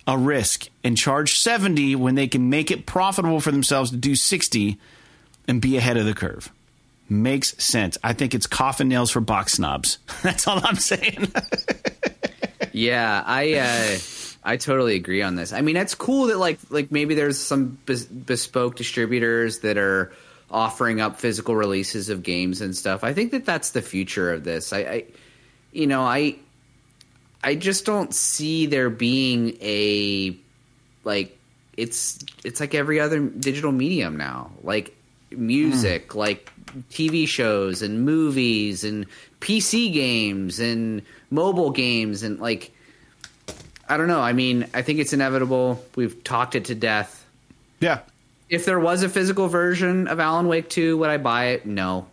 a risk and charge 70 when they can make it profitable for themselves to do 60 and be ahead of the curve? Makes sense. I think it's coffin nails for box snobs. [LAUGHS] That's all I'm saying. [LAUGHS] yeah, I uh, I totally agree on this. I mean, it's cool that like like maybe there's some bespoke distributors that are offering up physical releases of games and stuff. I think that that's the future of this. I, I you know, I I just don't see there being a like it's it's like every other digital medium now. Like music, mm. like TV shows and movies and PC games and mobile games and like I don't know. I mean, I think it's inevitable. We've talked it to death. Yeah. If there was a physical version of Alan Wake 2, would I buy it? No.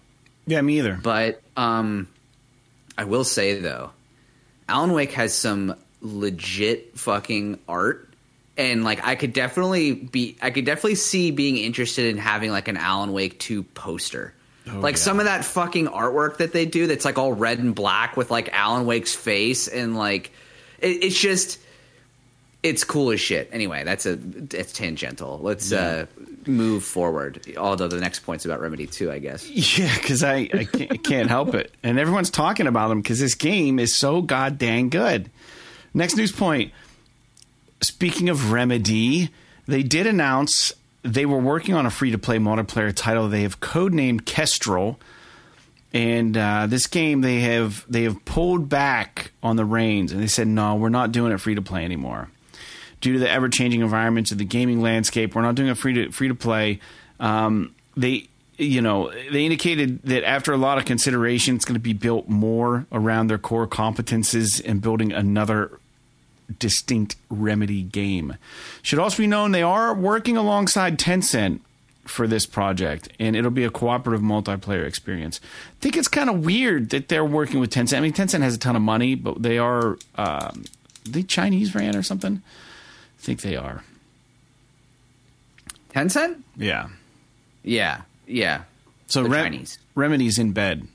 Yeah, me either. But um I will say though, Alan Wake has some legit fucking art and like I could definitely be I could definitely see being interested in having like an Alan Wake 2 poster. Oh, like yeah. some of that fucking artwork that they do that's like all red and black with like Alan Wake's face and like it, it's just it's cool as shit. Anyway, that's a it's tangential. Let's yeah. uh, move forward. Although the next point's about Remedy too, I guess. [LAUGHS] Yeah, because I I can't, I can't help it, and everyone's talking about them because this game is so goddamn good. Next news point speaking of Remedy, they did announce they were working on a free to play multiplayer title they have codenamed Kestrel. And uh, this game they have they have pulled back on the reins and they said no we're not doing it free to play anymore due to the ever changing environments of the gaming landscape we're not doing a free to free to play um, they you know they indicated that after a lot of consideration it's going to be built more around their core competences and building another distinct Remedy game. Should also be known they are working alongside Tencent for this project, and it'll be a cooperative multiplayer experience. I think it's kind of weird that they're working with Tencent. I mean, Tencent has a ton of money, but they are um, they Chinese ran or something. I think they are. Tencent? Yeah. Yeah. Yeah. So Rem- Chinese. Remedy's in bed.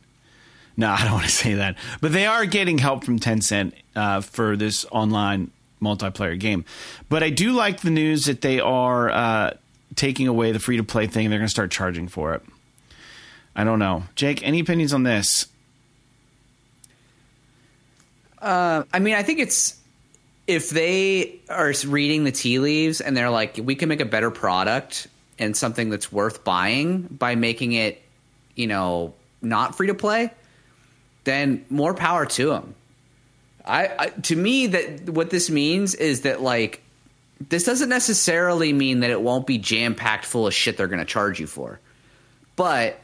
No, [LAUGHS] I don't want to say that. But they are getting help from Tencent uh, for this online multiplayer game. But I do like the news that they are uh, taking away the free to play thing. They're going to start charging for it. I don't know. Jake, any opinions on this? Uh, I mean, I think it's if they are reading the tea leaves and they're like, we can make a better product and something that's worth buying by making it, you know, not free to play then more power to them. I, I to me that what this means is that like this doesn't necessarily mean that it won't be jam packed full of shit they're going to charge you for, but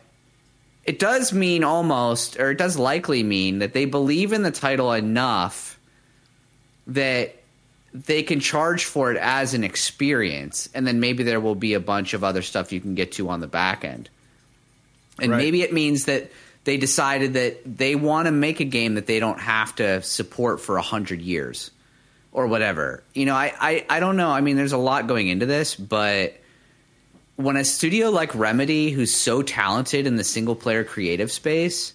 it does mean almost, or it does likely mean that they believe in the title enough that they can charge for it as an experience, and then maybe there will be a bunch of other stuff you can get to on the back end. And right. maybe it means that they decided that they want to make a game that they don't have to support for a hundred years or whatever. You know, I, I, I don't know. I mean, there's a lot going into this, but when a studio like Remedy, who's so talented in the single player creative space,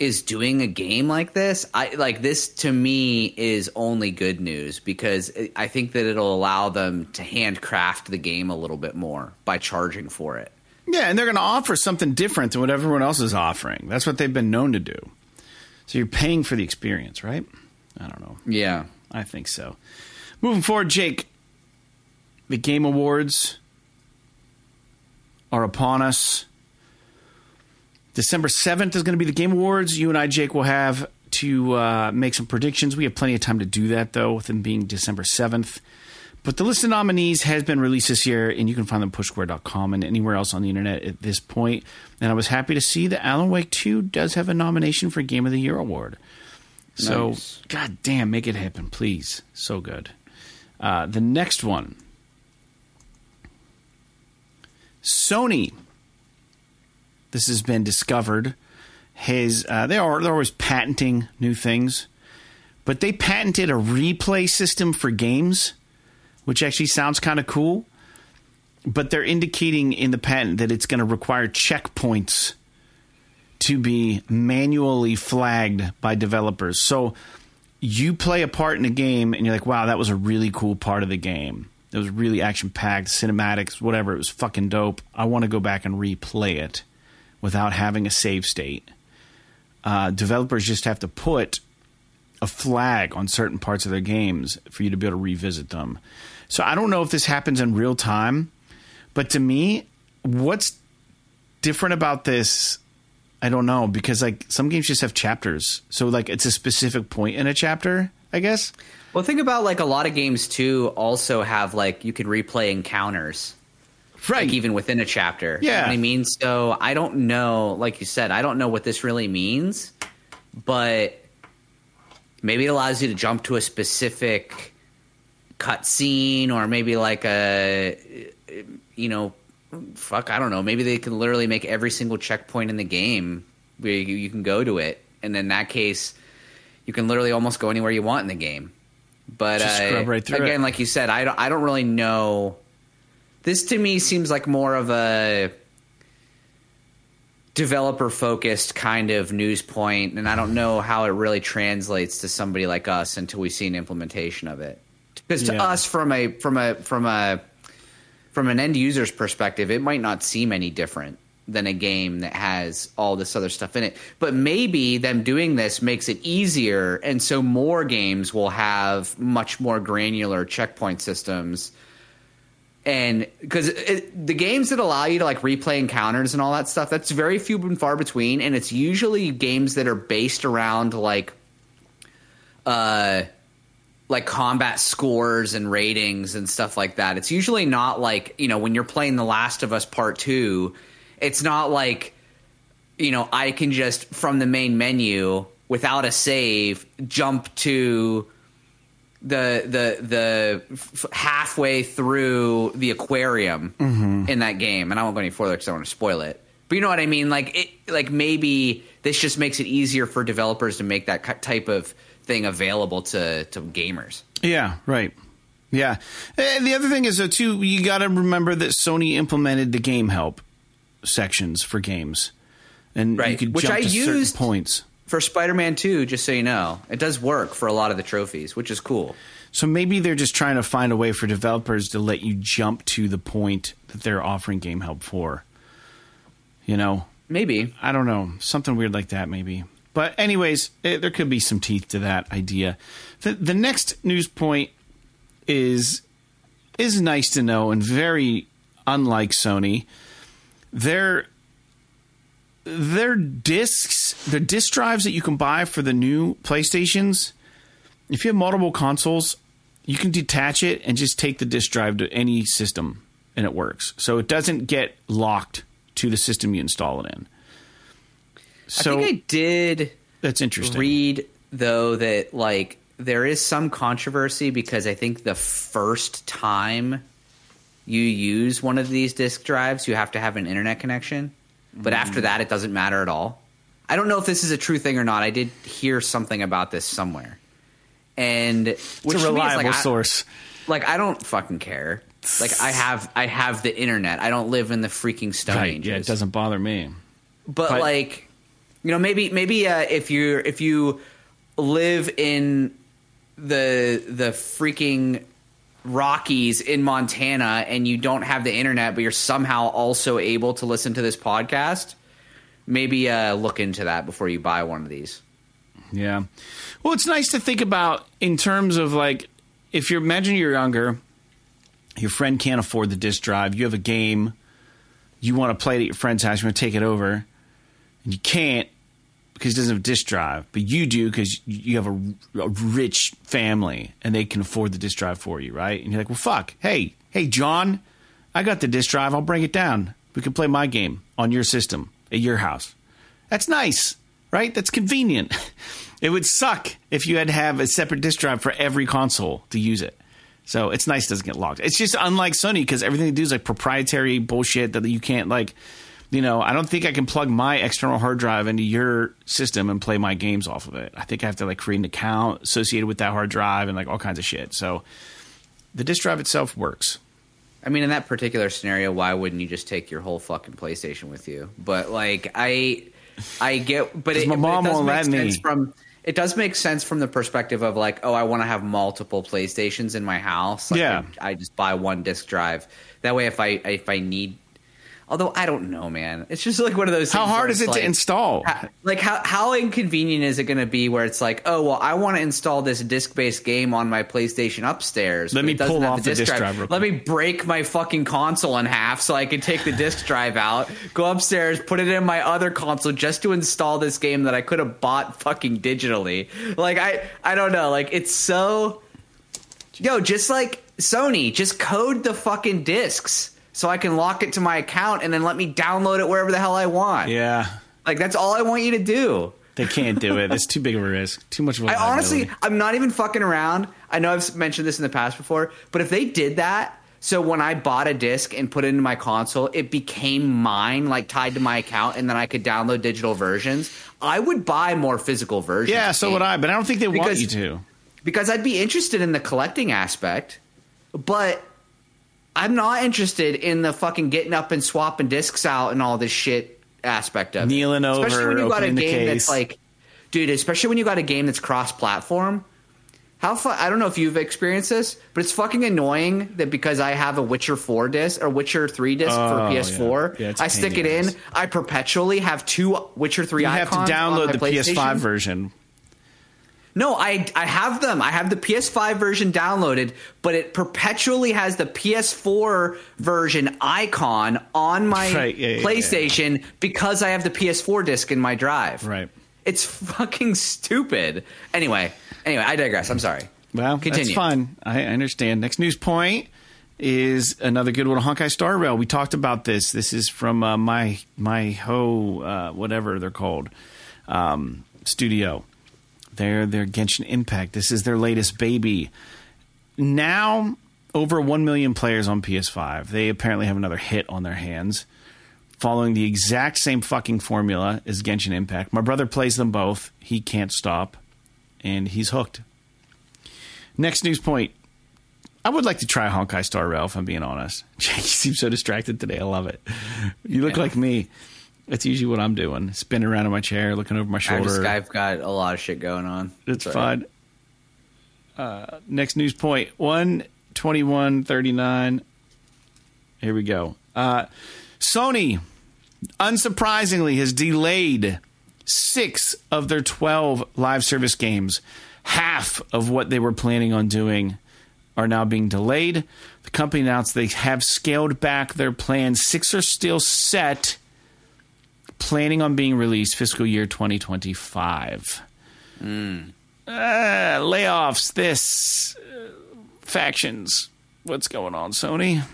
is doing a game like this, I like this to me is only good news because I think that it'll allow them to handcraft the game a little bit more by charging for it. Yeah, and they're going to offer something different than what everyone else is offering. That's what they've been known to do. So you're paying for the experience, right? I don't know. Yeah. I think so. Moving forward, Jake, the Game Awards are upon us. December 7th is going to be the Game Awards. You and I, Jake, will have to uh, make some predictions. We have plenty of time to do that, though, with them being December 7th. But the list of nominees has been released this year, and you can find them at pushsquare.com and anywhere else on the internet at this point. And I was happy to see that Alan Wake 2 does have a nomination for Game of the Year award. So, nice. god damn, make it happen, please. So good. Uh, the next one Sony. This has been discovered. Has uh, they are they're always patenting new things, but they patented a replay system for games which actually sounds kind of cool. But they're indicating in the patent that it's going to require checkpoints to be manually flagged by developers. So you play a part in a game and you're like, wow, that was a really cool part of the game. It was really action packed, cinematics, whatever. It was fucking dope. I want to go back and replay it without having a save state. Uh, developers just have to put a flag on certain parts of their games for you to be able to revisit them. So I don't know if this happens in real time, but to me, what's different about this I don't know because like some games just have chapters, so like it's a specific point in a chapter. I guess. Well, think about like a lot of games too. Also have like you could replay encounters, right? Like even within a chapter. Yeah, you know I mean, so I don't know. Like you said, I don't know what this really means, but maybe it allows you to jump to a specific cutscene, or maybe like a you know fuck, I don't know. Maybe they can literally make every single checkpoint in the game where you, you can go to it, and in that case, you can literally almost go anywhere you want in the game. But uh, right again, it. like you said, I don't, I don't really know. This to me seems like more of a developer focused kind of news point, and I don't know how it really translates to somebody like us until we see an implementation of it. Because to Yeah. us, from a from a from a from an end user's perspective, it might not seem any different than a game that has all this other stuff in it. But maybe them doing this makes it easier, and so more games will have much more granular checkpoint systems. And because the games that allow you to like replay encounters and all that stuff, that's very few and far between, and it's usually games that are based around like, uh, like combat scores and ratings and stuff like that. It's usually not like, you know, when you're playing The Last of Us Part 2, it's not like, you know, I can just from the main menu without a save jump to the the the f- halfway through the aquarium mm-hmm. in that game. And I won't go any further because I don't want to spoil it. But you know what I mean? Like it, like maybe this just makes it easier for developers to make that type of thing available to to gamers. Yeah, right. Yeah. And the other thing is, though, too, you got to remember that Sony implemented the game help sections for games, and you Right. could Which jump I to certain points. For Spider-Man 2, just so you know, it does work for a lot of the trophies, which is cool. So maybe they're just trying to find a way for developers to let you jump to the point that they're offering game help for. You know, Maybe. I don't know, something weird like that, maybe. But anyways, eh, there could be some teeth to that idea. The, the next news point is is nice to know and very unlike Sony. Their their discs, the disc drives that you can buy for the new PlayStations. If you have multiple consoles, you can detach it and just take the disc drive to any system, and it works. So it doesn't get locked to the system you install it in. So I think I did that's interesting. read though that like there is some controversy because I think the first time you use one of these disk drives, you have to have an internet connection. But after that, it doesn't matter at all. I don't know if this is a true thing or not. I did hear something about this somewhere, and it's which a is reliable like, I- source. like I don't fucking care. Like I have, I have the internet. I don't live in the freaking Stone Right? Ages. Yeah, it doesn't bother me. but, but- like you know maybe maybe uh, if you if you live in the the freaking Rockies in Montana and you don't have the internet but you're somehow also able to listen to this podcast maybe uh, look into that before you buy one of these Yeah. Well, it's nice to think about in terms of like if you're imagine you're younger, your friend can't afford the disc drive, you have a game, you want to play it at your friend's house, you want to take it over, and you can't because he doesn't have a disc drive, but you do because you have a, a rich family and they can afford the disc drive for you, right? And you're like, well, fuck, hey, hey, John, I got the disc drive, I'll bring it down. We can play my game on your system at your house. That's nice, right? That's convenient. [LAUGHS] It would suck if you had to have a separate disk drive for every console to use it. So it's nice it doesn't get locked. It's just unlike Sony because everything they do is like proprietary bullshit that you can't like. You know, I don't think I can plug my external hard drive into your system and play my games off of it. I think I have to like create an account associated with that hard drive and like all kinds of shit. So the disk drive itself works. I mean, in that particular scenario, why wouldn't you just take your whole fucking PlayStation with you? But like, I, I get, but it, my but mom it does won't let me. from. It does make sense from the perspective of like, oh, I want to have multiple PlayStations in my house. Like, Yeah. I, I just buy one disc drive. That way, if I if I need, Although I don't know, man. It's just like one of those. How hard is it to install? Like how how inconvenient is it going to be? Where it's like, oh well, I want to install this disc based game on my PlayStation upstairs. Let me pull have off the disc drive real Let me break my fucking console in half so I can take the disc drive out, go upstairs, put it in my other console just to install this game that I could have bought fucking digitally. Like I I don't know. Like it's so Yo, just like Sony, just code the fucking discs so I can lock it to my account and then let me download it wherever the hell I want. Yeah. Like that's all I want you to do. They can't do it. It's too big of a risk. Too much of a I honestly. I'm not even fucking around. I know I've mentioned this in the past before, but if they did that, so when I bought a disc and put it into my console, it became mine, like tied to my account, and then I could download digital versions. I would buy more physical versions. Yeah, so would I, but I don't think they want you to. because I'd be interested in the collecting aspect, but I'm not interested in the fucking getting up and swapping discs out and all this shit aspect of Kneeling it. over, especially when you got a game that's like, dude, especially when you got a game that's cross-platform. How fu- I don't know if you've experienced this, but it's fucking annoying that because I have a Witcher 4 disc or Witcher 3 disc Oh, for PS4, yeah. Yeah, I stick it in. I perpetually have two Witcher 3 You have to download the PS5 version. No, I I have them. I have the PS5 version downloaded, but it perpetually has the PS4 version icon on my Right, yeah, yeah, yeah. PlayStation because I have the PS4 disc in my drive. Right. It's fucking stupid. Anyway, anyway, I digress. I'm sorry. Well, Continue. that's fine. I I understand. Next news point is another good one. Honkai Star Rail. We talked about this. This is from uh, my my ho uh, whatever they're called um, studio. They're their Genshin Impact. This is their latest baby. Now over one million players on PS5. They apparently have another hit on their hands. Following the exact same fucking formula as Genshin Impact. My brother plays them both. He can't stop, and he's hooked. Next news point. I would like to try Honkai Star Rail if I'm being honest. [LAUGHS] Jake, you seem so distracted today. I love it. You look Yeah. like me. That's usually what I'm doing. Spinning around in my chair, looking over my shoulder. just, I've got a lot of shit going on. it's fun. Uh, next news. One twenty one thirty nine. Here we go. Uh, Sony, unsurprisingly, has delayed six of their 12 live service games. Half of what they were planning on doing are now being delayed. The company announced they have scaled back their plans. Six are still set, planning on being released fiscal year 2025. Uh, layoffs, this, uh, factions. What's going on, Sony?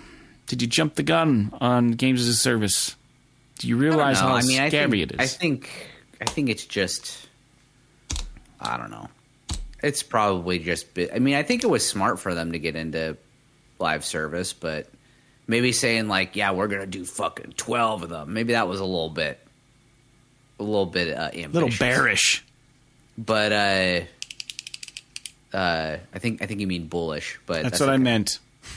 Did you jump the gun on games as a service? Do you realize how I mean, I scary think, it is? I think I think it's just I don't know. It's probably just I mean, I think it was smart for them to get into live service, but maybe saying like, yeah, we're going to do fucking 12 of them. Maybe that was a little bit a little bit uh, ambitious. little bearish. But uh uh I think I think you mean bullish, but That's, what I okay. meant. [LAUGHS]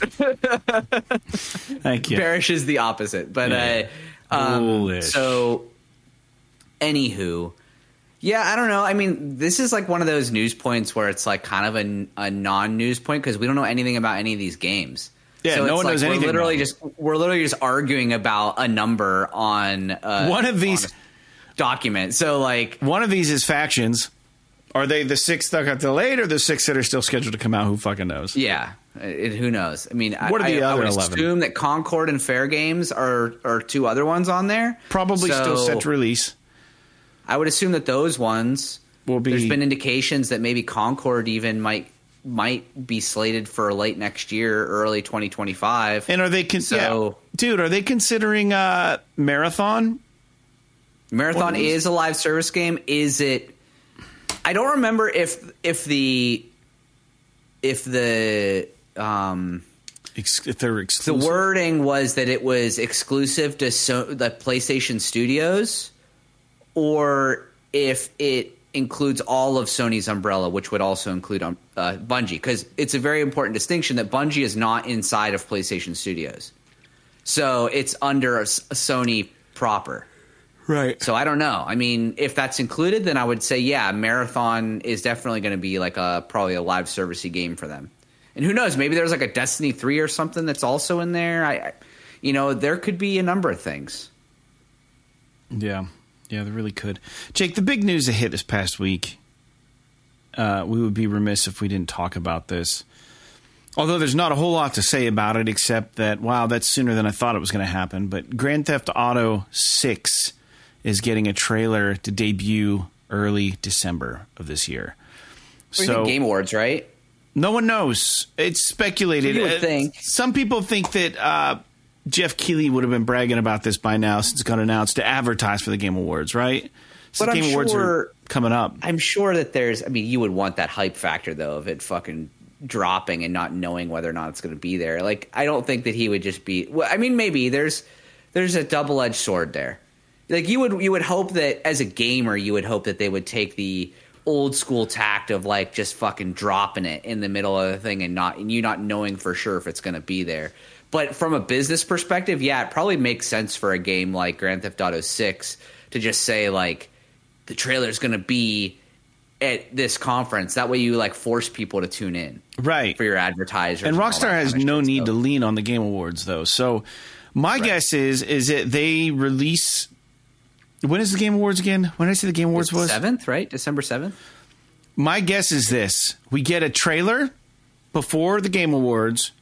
Thank you. Bearish is the opposite, but Yeah. uh, um, Bullish. so anywho, yeah, I don't know. I mean, this is like one of those news points where it's like kind of a, a non-news point because we don't know anything about any of these games. Yeah, so no it's one like knows we're anything Literally, just we're literally just arguing about a number on uh, One of these- on a document. So like, One of these is factions. Are they the six that got delayed or the six that are still scheduled to come out? Who fucking knows? yeah, it, who knows? I mean, What are I, the I, I would 11? assume that Concord and Fair Games are are two other ones on there. Probably still set to release. I would assume that those ones Will be- There's been indications that maybe Concord even might might be slated for late next year, early 2025. And are they con- So- yeah. dude? Are they considering uh, marathon? Marathon is a live service game. Is it? I don't remember if if the if the um Ex- if they're exclusive. the wording was that it was exclusive to so, the PlayStation Studios, or if it includes all of Sony's umbrella, which would also include um, uh, Bungie, because it's a very important distinction that Bungie is not inside of PlayStation Studios, so it's under a, a Sony proper. Right? So I don't know. I mean, if that's included, then I would say yeah, Marathon is definitely going to be like a probably a live servicey game for them. And who knows? Maybe there's like a Destiny three or something that's also in there. I, I you know, there could be a number of things. Yeah, yeah, they really could. Jake, the big news that hit this past week. Uh, we would be remiss if we didn't talk about this. Although there's not a whole lot to say about it, except that wow, that's sooner than I thought it was going to happen. But Grand Theft Auto Six is getting a trailer to debut early December of this year. What so Game Awards, right? No one knows. It's speculated. You would uh, think. Some people think that uh, Geoff Keighley would have been bragging about this by now since it got announced to advertise for the Game Awards, right? So but Game I'm Awards sure, are coming up. I'm sure that there's. I mean, you would want that hype factor though of it fucking dropping and not knowing whether or not it's going to be there. Like, I don't think that he would just be. Well, I mean, maybe there's there's a double edged sword there. Like you would you would hope that as a gamer you would hope that they would take the old school tact of like just fucking dropping it in the middle of the thing and not and you not knowing for sure if it's going to be there. But from a business perspective, yeah, it probably makes sense for a game like Grand Theft Auto 6 to just say like the trailer is going to be at this conference. That way you like force people to tune in. Right. For your advertisers. And, and Rockstar has no need to lean on the Game Awards though. So my right. guess is is that they release when is the Game Awards again? When did I say the Game Awards was? Seventh, right? December seventh. My guess is this: we get a trailer before the Game Awards,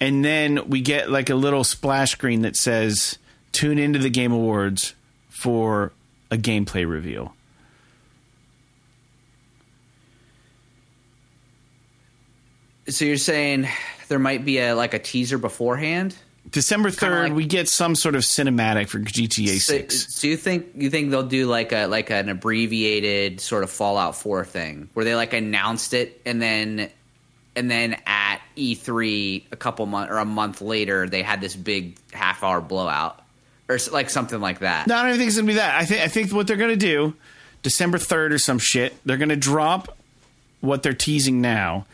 and then we get like a little splash screen that says "Tune into the Game Awards for a gameplay reveal." So you're saying there might be a like a teaser beforehand? December third, like, we get some sort of cinematic for GTA Six. So, you think you think they'll do like a like an abbreviated sort of Fallout Four thing where they like announced it and then and then at E three a couple months or a month later they had this big half hour blowout or like something like that. No, I don't think it's gonna be that. I think I think what they're gonna do December third or some shit. They're gonna drop what they're teasing now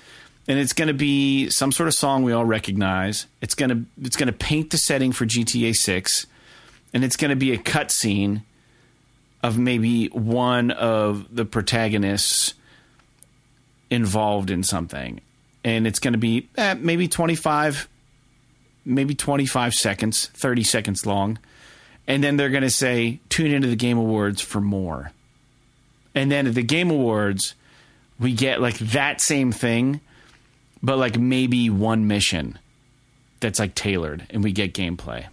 and it's going to be some sort of song we all recognize. It's going to it's going to paint the setting for GTA 6 and it's going to be a cutscene of maybe one of the protagonists involved in something. And it's going to be eh, maybe 25 maybe 25 seconds, 30 seconds long. And then they're going to say tune into the Game Awards for more. And then at the Game Awards, we get like that same thing but like maybe one mission that's like tailored and we get gameplay.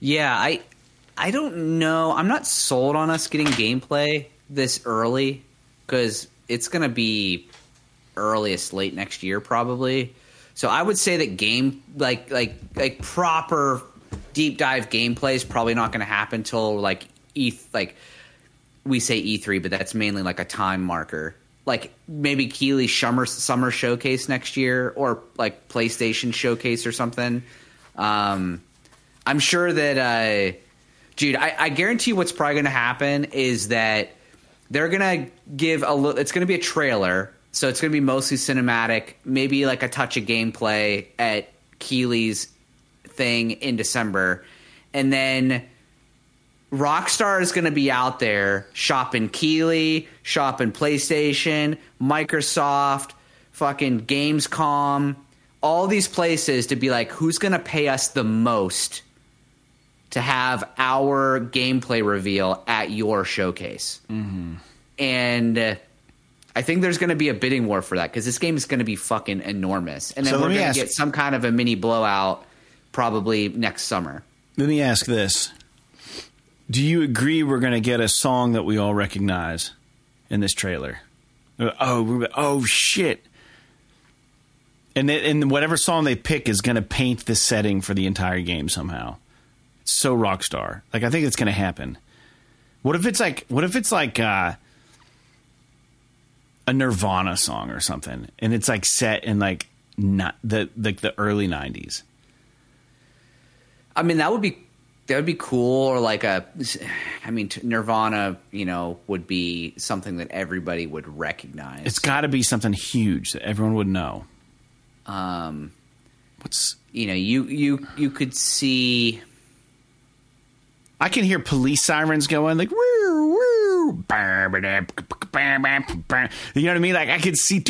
Yeah, I I don't know. I'm not sold on us getting gameplay this early cuz it's going to be earliest late next year probably. So I would say that game like like like proper deep dive gameplay is probably not going to happen till like E like we say E3, but that's mainly like a time marker like maybe Keighley summer summer showcase next year or like PlayStation showcase or something. Um, I'm sure that, uh, dude, I, I guarantee what's probably going to happen is that they're going to give a little. It's going to be a trailer, so it's going to be mostly cinematic, maybe like a touch of gameplay at Keighley's thing in December, and then Rockstar is going to be out there shopping Keighley, shopping PlayStation, Microsoft, fucking Gamescom, all these places to be like, who's going to pay us the most to have our gameplay reveal at your showcase? Mm-hmm. And uh, I think there's going to be a bidding war for that because this game is going to be fucking enormous. And then so we're going to get some kind of a mini blowout probably next summer. Let me ask this do you agree we're going to get a song that we all recognize in this trailer? Oh, oh shit! And they, and whatever song they pick is going to paint the setting for the entire game somehow. It's so rockstar. Like I think it's going to happen. What if it's like? What if it's like uh, a Nirvana song or something, and it's like set in like not the like the early '90s? I mean, that would be that would be cool or like a i mean nirvana you know would be something that everybody would recognize. It's got to be something huge that everyone would know. Um what's you know you you you could see i can hear police sirens going like woo woo you know what i mean? Like i could see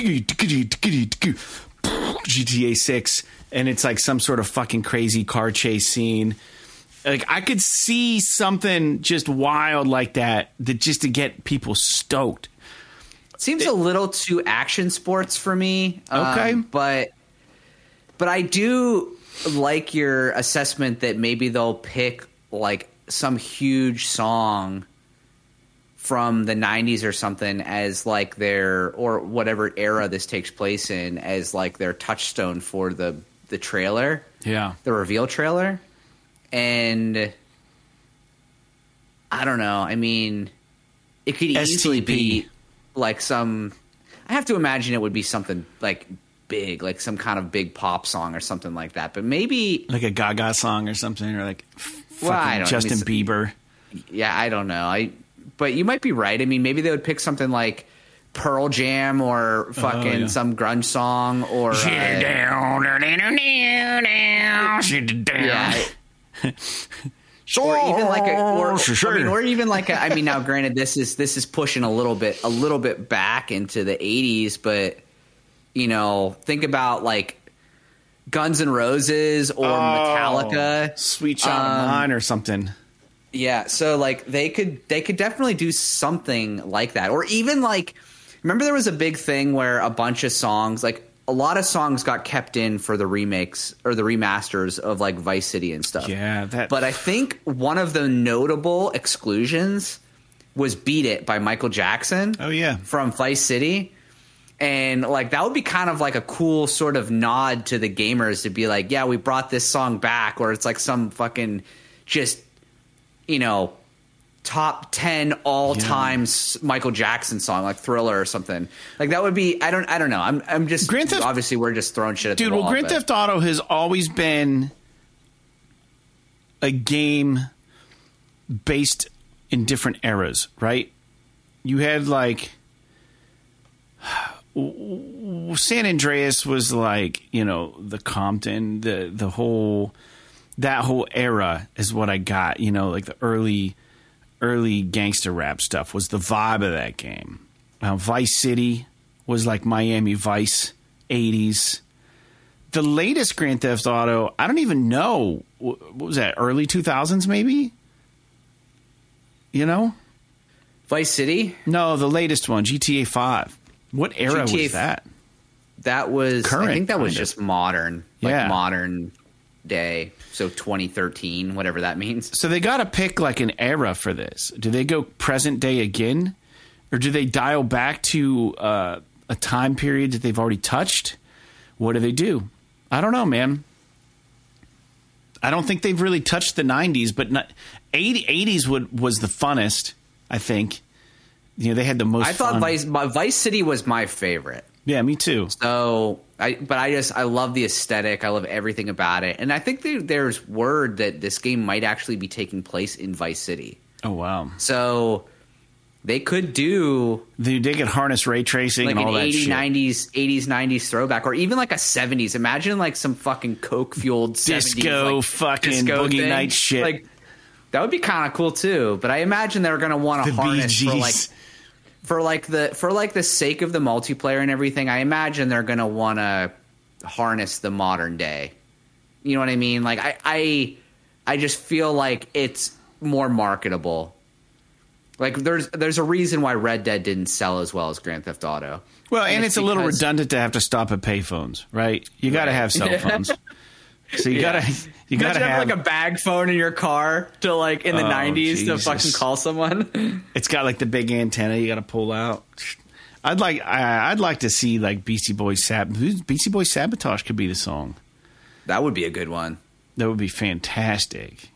GTA 6 and it's like some sort of fucking crazy car chase scene. Like I could see something just wild like that, that just to get people stoked. Seems a little too action sports for me. Okay. um, but but I do like your assessment that maybe they'll pick like some huge song from the 90s or something as like their or whatever era this takes place in as like their touchstone for the the trailer Yeah. the reveal trailer and i don't know i mean it could easily STP. be like some i have to imagine it would be something like big like some kind of big pop song or something like that but maybe Like a Gaga song or something, or like Well, I fucking don't- Justin I mean, Bieber. yeah i don't know i but you might be right i mean maybe they would pick something like pearl jam or fucking Oh, yeah. some grunge song or uh, yeah [LAUGHS] or even like a, or, I mean, or even like a, I mean, now granted, this is this is pushing a little bit, a little bit back into the '80s, but you know, think about like Guns N' Roses or Metallica. Sweet Child Um, of Mine or something. Yeah, so like they could they could definitely do something like that, or even like remember there was a big thing where a bunch of songs like. A lot of songs got kept in for the remakes or the remasters of like Vice City and stuff. Yeah, that. But I think one of the notable exclusions was "Beat It" by Michael Jackson. Oh, yeah. from Vice City, and like that would be kind of like a cool sort of nod to the gamers to be like, yeah, we brought this song back, or it's like some fucking just you know top 10 all-time s Michael Jackson song like Thriller or something. Like that would be I don't I don't know. I'm I'm just Grand Theft- obviously we're just throwing shit at Dude, the wall. well, Grand but- Theft Auto has always been a game based in different eras, right? You had like [SIGHS] San Andreas was like, you know, the Compton, the the whole that whole era is what I got, you know, like the early early gangster rap stuff was the vibe of that game. Uh, Vice City was like Miami Vice 80s. The latest Grand Theft Auto, I don't even know. What was that? Early 2000s, maybe? You know? Vice City No, the latest one, GTA 5. What era GTA was that? That was Current, I think that was just modern, like Yeah. modern day. So 2013, whatever that means. So they got to pick like an era for this. Do they go present day again? Or do they dial back to uh, a time period that they've already touched? What do they do? I don't know, man. I don't think they've really touched the 90s, but not, 80, 80s would, was the funnest, I think. You know, they had the most I thought fun. Vice Vice City was my favorite. Yeah, me too. So I, but I just I love the aesthetic. I love everything about it, and I think there, there's word that this game might actually be taking place in Vice City. Oh, wow. So they could do They, they could harness ray tracing like and an all that 80s, shit. 90s, 80s, 90s throwback, or even like a 70s. Imagine like some fucking coke fueled [LAUGHS] Disco fucking Boogie Night shit. Like that would be kind of cool too. But I imagine they're going to want to harness for like for like the for like the sake of the multiplayer and everything. I imagine they're going to want to harness the modern day. You know what I mean? Like I I I just feel like it's more marketable. Like there's there's a reason why Red Dead didn't sell as well as Grand Theft Auto. Well, and, it's, a little redundant to have to stop at payphones, right? You got to have cell phones. [LAUGHS] so you Yeah. got to you got to Imagine have like a bag phone in your car to like in the Oh, 90s to fucking call someone. [LAUGHS] it's got like the big antenna you got to pull out. I'd like I, I'd like to see like Beastie Boys Sab Beastie Boys Sabotage could be the song. that would be a good one. That would be fantastic.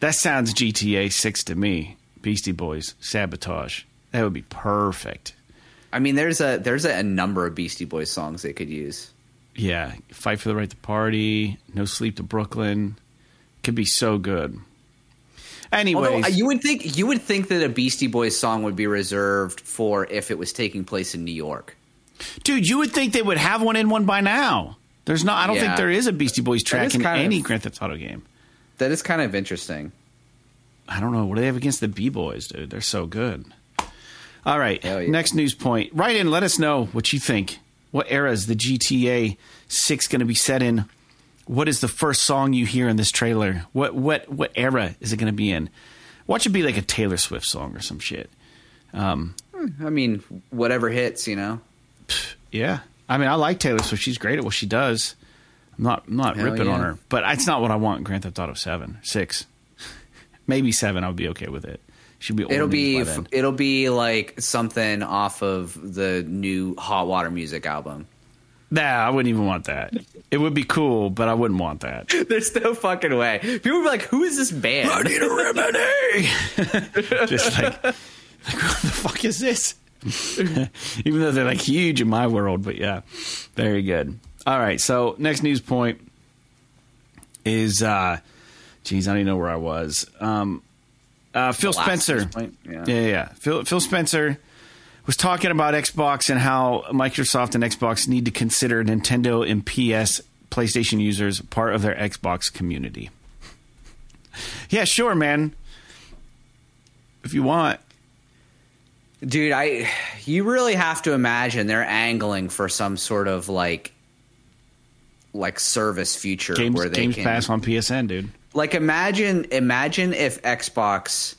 That sounds GTA 6 to me. Beastie Boys Sabotage. That would be perfect. I mean, there's a there's a, a number of Beastie Boys songs they could use. Yeah, Fight for the Right to Party, No Sleep to Brooklyn. Could be so good. Anyways, Although uh, you would think you would think that a Beastie Boys song would be reserved for if it was taking place in New York. Dude, you would think they would have one in one by now. There's not. I don't think there is a Beastie Boys track in kind of- any Grand Theft Auto game. That is kind of interesting. I don't know. What do they have against the B Boys, dude? They're so good. All right. Yeah. Next news point. Write in. Let us know what you think. What era is the GTA 6 going to be set in? what is the first song you hear in this trailer? What what what era is it going to be in? Watch it be like a Taylor Swift song or some shit. Um, I mean, whatever hits, you know. yeah, I mean, I like Taylor Swift. She's great at what she does. I'm not I'm not Hell ripping on her, but it's not what I want. in Grand Theft Auto Seven, six, [LAUGHS] maybe seven. I would be okay with it. She'd be. old It'll be then. it'll be like something off of the new Hot Water Music album. Nah, I wouldn't even want that. It would be cool, but I wouldn't want that. [LAUGHS] There's no fucking way. People would be like, "Who is this band?" I need a remedy. [LAUGHS] Just like, like, what the fuck is this? [LAUGHS] Even though they're like huge in my world, but yeah, very good. All right, so next news point is, uh, geez, I don't even know where I was. Um, uh, Phil Spencer. Yeah. yeah, yeah. Phil, Phil Spencer was talking about Xbox and how Microsoft and Xbox need to consider Nintendo and PS PlayStation users part of their Xbox community. Yeah, sure, man. If you want. Dude, I you really have to imagine they're angling for some sort of like like service future Games, where they Games can Pass on PSN, dude. Like imagine imagine if Xbox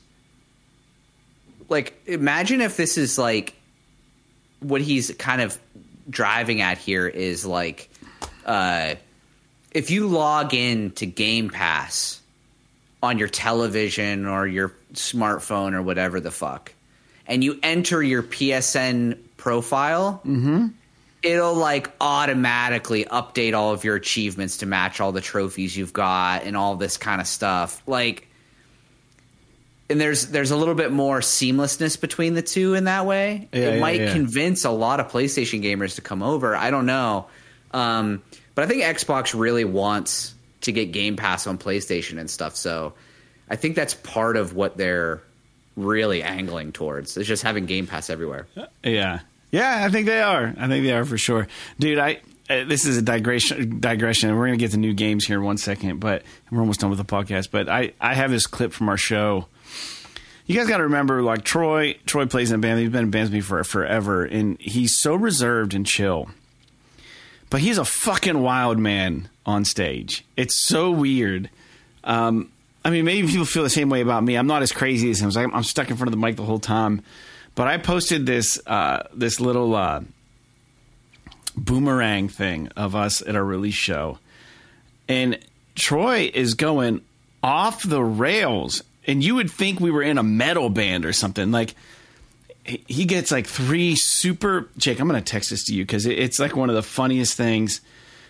like imagine if this is like what he's kind of driving at here is like uh if you log in to Game Pass on your television or your smartphone or whatever the fuck and you enter your PSN profile it'll like automatically update all of your achievements to match all the trophies you've got and all this kind of stuff. Like and there's there's a little bit more seamlessness between the two in that way. Yeah, it yeah, might yeah. convince a lot of PlayStation gamers to come over. I don't know. Um, but I think Xbox really wants to get Game Pass on PlayStation and stuff. So I think that's part of what they're really angling towards. Is just having Game Pass everywhere. Yeah, yeah, I think they are. I think they are for sure, dude. I uh, this is a digression. Digression. We're gonna get to new games here in one second, but we're almost done with the podcast. But I I have this clip from our show. You guys got to remember, like Troy. Troy plays in a band. He's been in bands with me for forever, and he's so reserved and chill. But he's a fucking wild man on stage. It's so weird. Um, I mean, maybe people feel the same way about me. I'm not as crazy as him. I'm, I'm stuck in front of the mic the whole time. But I posted this uh, this little uh, boomerang thing of us at our release show, and Troy is going off the rails. And you would think we were in a metal band or something. Like he gets like three super. Jake, I'm going to text this to you because it's like one of the funniest things.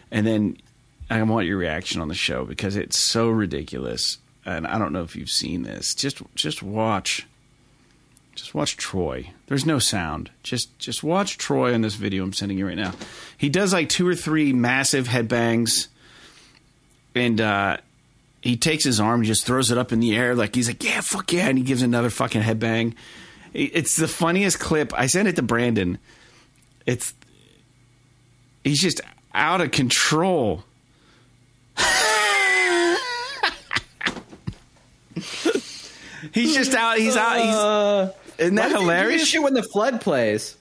And then I want your reaction on the show because it's so ridiculous. And I don't know if you've seen this. Just just watch. Just watch Troy. There's no sound. Just just watch Troy in this video I'm sending you right now. He does like two or three massive headbangs, and uh, he takes his arm, and just throws it up in the air like he's like, "Yeah, fuck yeah!" And he gives another fucking headbang. It's the funniest clip. I sent it to Brandon. It's he's just out of control. [LAUGHS] he's just out. He's out. He's, isn't that hilarious? Shit when the flood plays.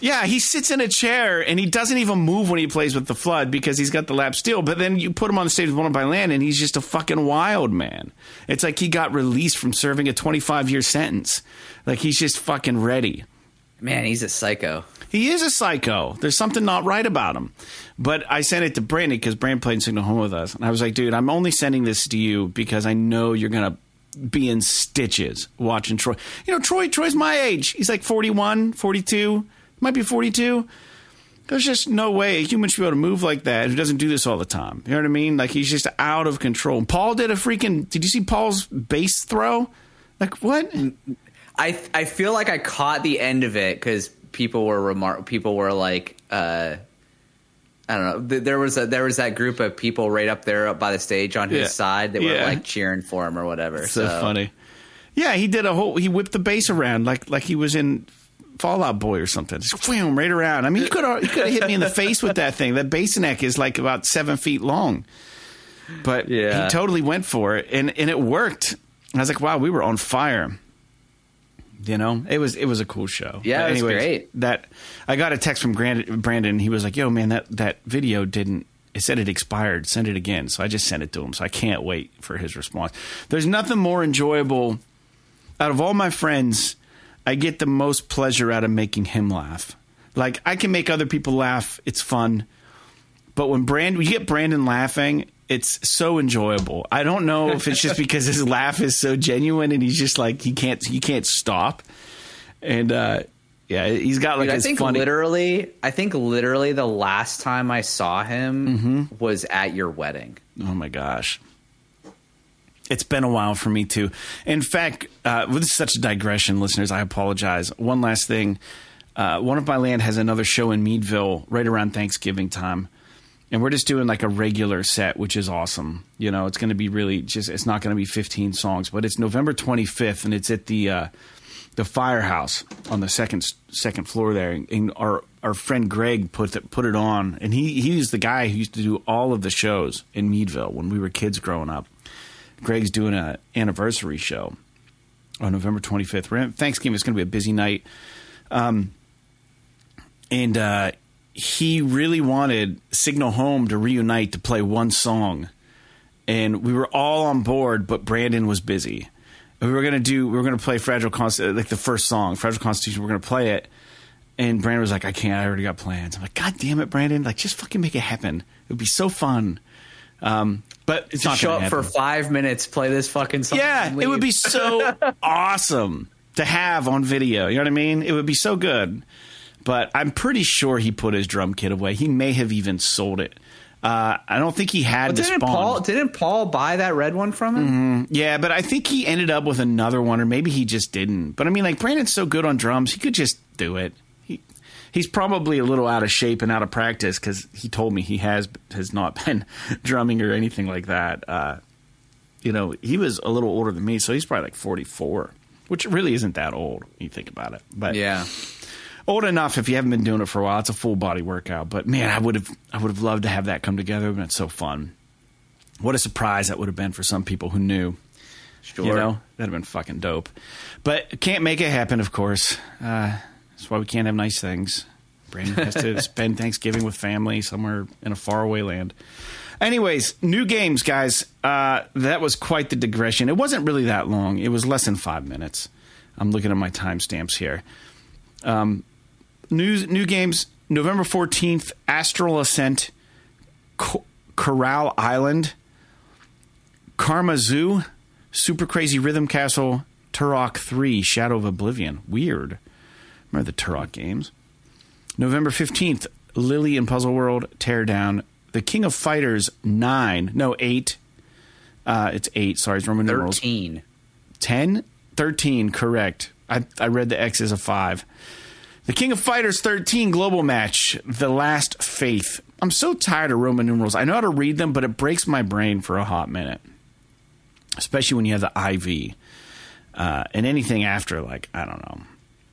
Yeah, he sits in a chair and he doesn't even move when he plays with the flood because he's got the lap steel. But then you put him on the stage with One by Land and he's just a fucking wild man. It's like he got released from serving a 25 year sentence. Like he's just fucking ready. Man, he's a psycho. He is a psycho. There's something not right about him. But I sent it to Brandon because Brandon played in Signal Home with us. And I was like, dude, I'm only sending this to you because I know you're going to be in stitches watching Troy. You know, Troy, Troy's my age. He's like 41, 42, might be 42. There's just no way a human should be able to move like that who doesn't do this all the time. You know what I mean? Like he's just out of control. Paul did a freaking. Did you see Paul's bass throw? Like what? I I feel like I caught the end of it because people were remar- people were like uh, I don't know there was a there was that group of people right up there up by the stage on his Yeah. side that were Yeah. like cheering for him or whatever. so, funny. Yeah, he did a whole. He whipped the bass around like like he was in Fall Out Boy or something. Just wham, right around. I mean, he could have he could have hit me in the face with that thing. That bass neck is like about seven feet long, but Yeah. he totally went for it, and and it worked. I was like, wow, we were on fire. You know, it was it was a cool show. Yeah, But it was great. That I got a text from Brandon. Brandon he was like, "Yo, man, that that video didn't It said it expired. Send it again. So I just sent it to him. So I can't wait for his response. There's nothing more enjoyable. Out of all my friends, I get the most pleasure out of making him laugh. Like I can make other people laugh. It's fun. But when Brandon, you get Brandon laughing, it's so enjoyable. I don't know if it's just because his laugh is so genuine and he's just like he can't he can't stop. And uh yeah, he's got like Dude, I think funny. literally, I think literally the last time I saw him was at your wedding. Oh my gosh. It's been a while for me too. In fact, uh, with such a digression, listeners, I apologize. One last thing. Uh, one of my land has another show in Meadville right around Thanksgiving time. And we're just doing like a regular set, which is awesome. You know, it's going to be really just, it's not going to be 15 songs, but it's November 25th and it's at the, uh, the firehouse on the second second floor there, and our our friend Greg put it, put it on, and he he's the guy who used to do all of the shows in Meadville when we were kids growing up. Greg's doing an anniversary show on November 25th. Thanksgiving is going to be a busy night, um, and uh, he really wanted Signal Home to reunite to play one song, and we were all on board, but Brandon was busy. We were gonna do we were gonna play fragile constitution like the first song fragile constitution we are gonna play it. And brandon was like i can't i already got plans. I'm like god damn it brandon like just fucking make it happen. It would be so fun. Um, but it's Just not show up for five minutes, play this fucking song. yeah it would be so [LAUGHS] awesome to have on video. You know what i mean? It would be so good but i'm pretty sure he put his drum kit away he may have even sold it uh, I don't think he had But the didn't spawn. Paul didn't Paul buy that red one from him? Yeah, but I think he ended up with another one, or maybe he just didn't. But I mean, like Brandon's so good on drums, he could just do it. He he's probably a little out of shape and out of practice because he told me he has has not [LAUGHS] been drumming or anything like that. Uh, you know, he was a little older than me, so he's probably like forty four, which really isn't that old. when You think about it, but Yeah. Old enough if you haven't been doing it for a while. It's a full body workout. But man, I would have I would have loved to have that come together. But It's so fun. What a surprise that would have been for some people who knew. Sure. You know, that'd have been fucking dope. But can't make it happen, of course. Uh, that's why we can't have nice things. Brandon has to [LAUGHS] spend Thanksgiving with family somewhere in a faraway land. Anyways, new games, guys. Uh, that was quite the digression. It wasn't really that long. It was less than five minutes. I'm looking at my timestamps here. Um, new new games. November 14th, Astral Ascent, Co- Coral Island, KarmaZoo, Super Crazy Rhythm Castle, Turok 3, Shadow of Oblivion. Weird. Remember the Turok games? November 15th, Lily and Puzzle World, Teardown, The King of Fighters 9, no, 8. Uh, it's 8, sorry, it's Roman numerals. Thirteen. 10? 13, correct. I, I read the X as a 5. The King of Fighters 13 global match, The Last Faith. I'm so tired of Roman numerals. I know how to read them, but it breaks my brain for a hot minute, especially when you have the IV. Uh, and anything after, like, I don't know,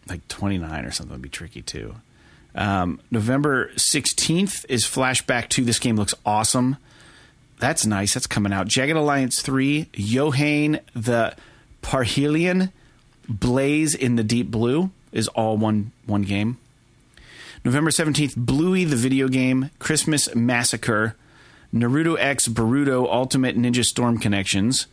like 29 or something would be tricky too. Um, November 16th is Flashback 2. This game looks awesome. That's nice. That's coming out. Jagged Alliance 3, Yohane the Parhelion, Blaze in the Deep Blue is all one one game. November 17th, Bluey the video game, Christmas Massacre, Naruto X Boruto Ultimate Ninja Storm Connections,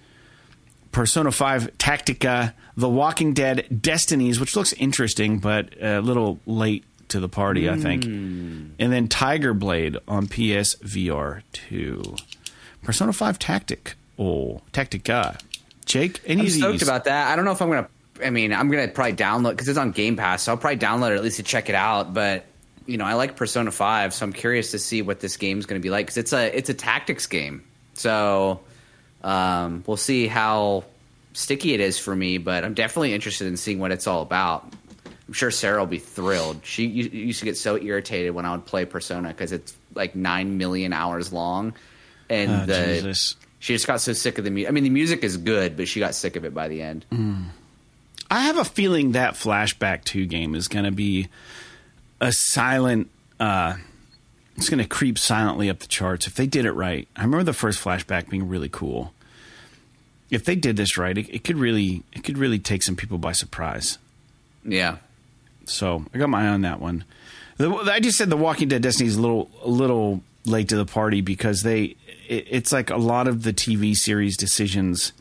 Persona 5 Tactica, The Walking Dead Destinies, which looks interesting but a little late to the party, I think. Hmm. And then Tiger Blade on PSVR 2. Persona 5 Tactic. Oh, Tactica. Jake, any I'm stoked about that. I don't know if I'm gonna. I mean, I'm gonna probably download because it's on Game Pass, so I'll probably download it at least to check it out. But you know, I like Persona Five, so I'm curious to see what this game's gonna be like because it's a it's a tactics game. So um, we'll see how sticky it is for me. But I'm definitely interested in seeing what it's all about. I'm sure Sarah will be thrilled. She used to get so irritated when I would play Persona because it's like nine million hours long, and Oh, the Jesus. she just got so sick of the music. I mean, the music is good, but she got sick of it by the end. I have a feeling that Flashback 2 game is going to be a silent. Uh, it's going to creep silently up the charts if they did it right. I remember the first Flashback being really cool. If they did this right, it, it could really it could really take some people by surprise. Yeah. So I got my eye on that one. The, I just said The Walking Dead Destiny is a little a little late to the party because they it, it's like a lot of the TV series decisions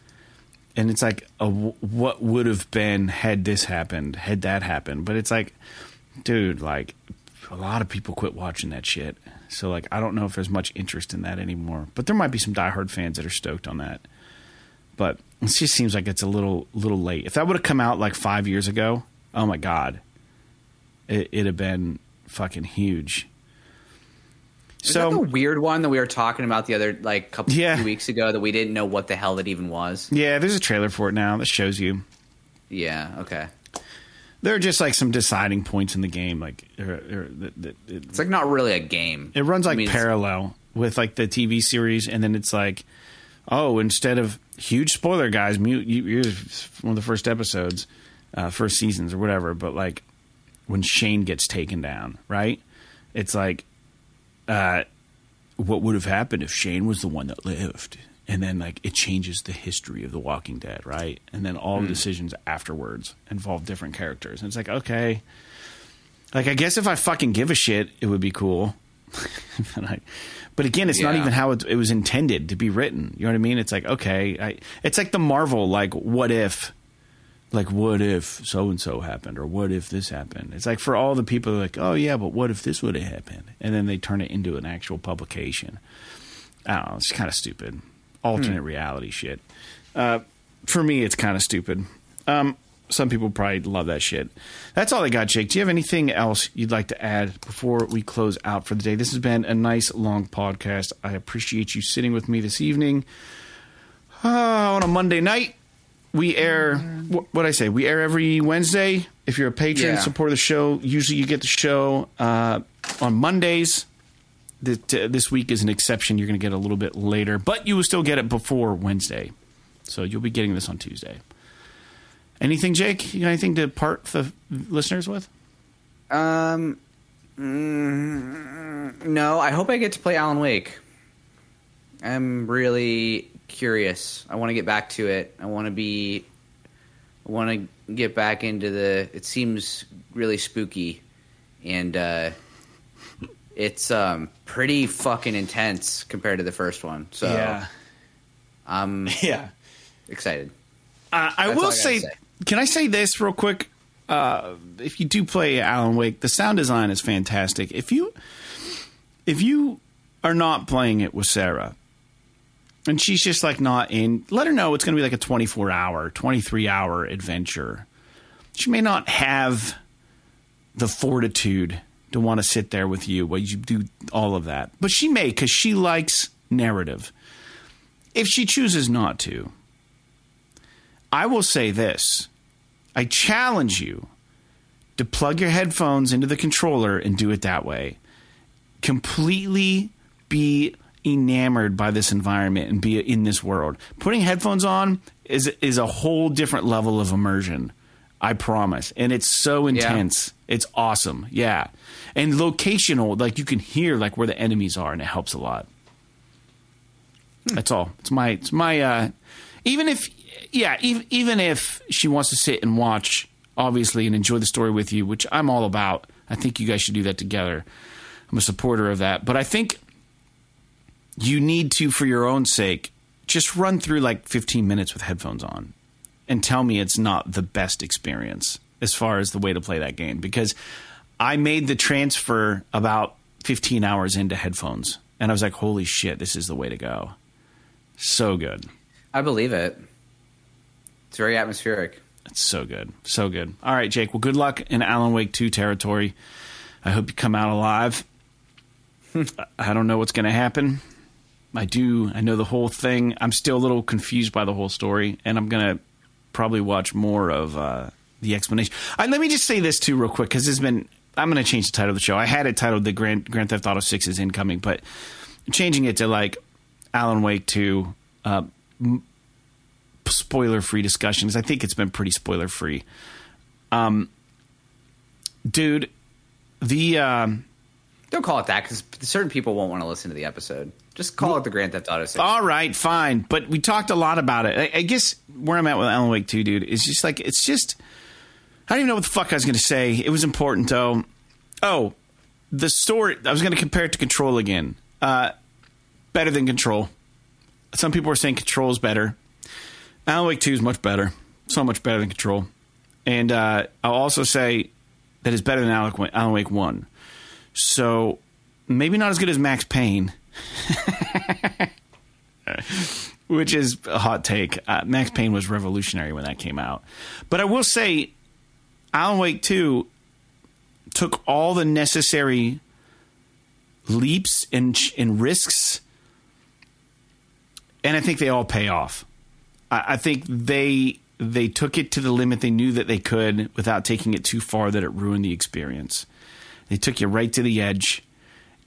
and it's like a, what would have been had this happened had that happened? But it's like dude like a lot of people quit watching that shit. So like I don't know if there's much interest in that anymore. But there might be some diehard fans that are stoked on that. But it just seems like it's a little little late. If that would have come out like five years ago oh my god. It, it'd have been fucking huge Is that the weird one that we were talking about the other like couple Yeah. weeks ago that we didn't know what the hell it even was? Yeah, there's a trailer for it now that shows you. Yeah. Okay. There are just like some deciding points in the game, like or, or, that- that- it, It's like not really a game. it runs I like mean, parallel with like the TV series, and then it's like, oh, instead of huge spoiler, guys, mute. You, one of the first episodes, uh, first seasons or whatever. But like when Shane gets taken down, right? It's like, uh, what would have happened if Shane was the one that lived? And then like it changes the history of The Walking Dead, right? And then all the decisions afterwards involve different characters. And it's like, okay. Like I guess if I fucking give a shit, it would be cool. [LAUGHS] but, I, but again, it's not even how it, it was intended to be written. You know what I mean? It's like okay, I, it's like the Marvel, like what if, like what if so and so happened, or what if this happened? It's like for all the people, like oh yeah, but what if this would have happened? And then they turn it into an actual publication. I don't know. It's kind of stupid. Alternate reality shit. Uh, for me, it's kind of stupid. Um, some people probably love that shit. That's all I got, Jake. Do you have anything else you'd like to add before we close out for the day? This has been a nice long podcast. I appreciate you sitting with me this evening uh, on a Monday night. We air what I say. We air every Wednesday. If you're a patron, Yeah. support the show. Usually, you get the show uh, on Mondays. That uh, this week is an exception. You're going to get a little bit later, but you will still get it before Wednesday. So you'll be getting this on Tuesday. Anything, Jake? You got anything to part the listeners with? Um. mm, no, I hope I get to play Alan Wake. I'm really curious. I want to get back to it. I want to be. I want to get back into the. It seems really spooky, and uh, it's um pretty fucking intense compared to the first one. So I'm [LAUGHS] yeah. excited. Uh, I That's will I say, say. can I say this real quick? Uh, if you do play Alan Wake, the sound design is fantastic. If you if you are not playing it with Sarah, and she's just like not in, let her know it's going to be like a twenty four hour, twenty three hour adventure. She may not have the fortitude to want to sit there with you while you do all of that, but she may because she likes narrative. If she chooses not to, I will say this. I challenge you to plug your headphones into the controller and do it that way. Completely be enamored by this environment and be in this world. Putting headphones on is is a whole different level of immersion. I promise. And it's so intense. It's awesome. Yeah. And locational, like you can hear like where the enemies are and it helps a lot. That's all. It's my it's my uh even if yeah, even, even if she wants to sit and watch obviously and enjoy the story with you, which I'm all about. I think you guys should do that together. I'm a supporter of that. But I think you need to for your own sake just run through like 15 minutes with headphones on and tell me it's not the best experience as far as the way to play that game because I made the transfer about 15 hours into headphones and I was like, holy shit, this is the way to go. So good. I believe it. It's very atmospheric. It's so good. So good. All right, Jake. Well, good luck in Alan Wake 2 territory. I hope you come out alive. [LAUGHS] I don't know what's going to happen. I do. I know the whole thing. I'm still a little confused by the whole story, and I'm to probably watch more of uh, the explanation. Uh, let me just say this, too, real quick, because it's been. I'm to change the title of the show. I had it titled "The Grand, Grand Theft Auto 6 is Incoming," but changing it to like Alan Wake 2 uh, spoiler free discussions. I think it's been pretty spoiler free. Um, dude, the um, Don't call it that because certain people won't want to listen to the episode. Just call it the Grand Theft Auto 6. all right, fine, but we talked a lot about it. I, I guess where I'm at with Alan Wake 2, dude, is just like it's just I don't even know what the fuck I was going to say. It was important though. Oh, the story. I was going to compare it to Control again. uh, better than Control. Some people are saying Control is better. Alan Wake 2 is much better. So much better than Control. And uh, I'll also say that it's better than Alan Wake 1. So maybe not as good as Max Payne. [LAUGHS] Which is a hot take. Uh, Max Payne was revolutionary when that came out. But I will say, Alan Wake 2 took all the necessary leaps and, and risks, and I think they all pay off. I, I think they they took it to the limit they knew that they could without taking it too far that it ruined the experience. They took you right to the edge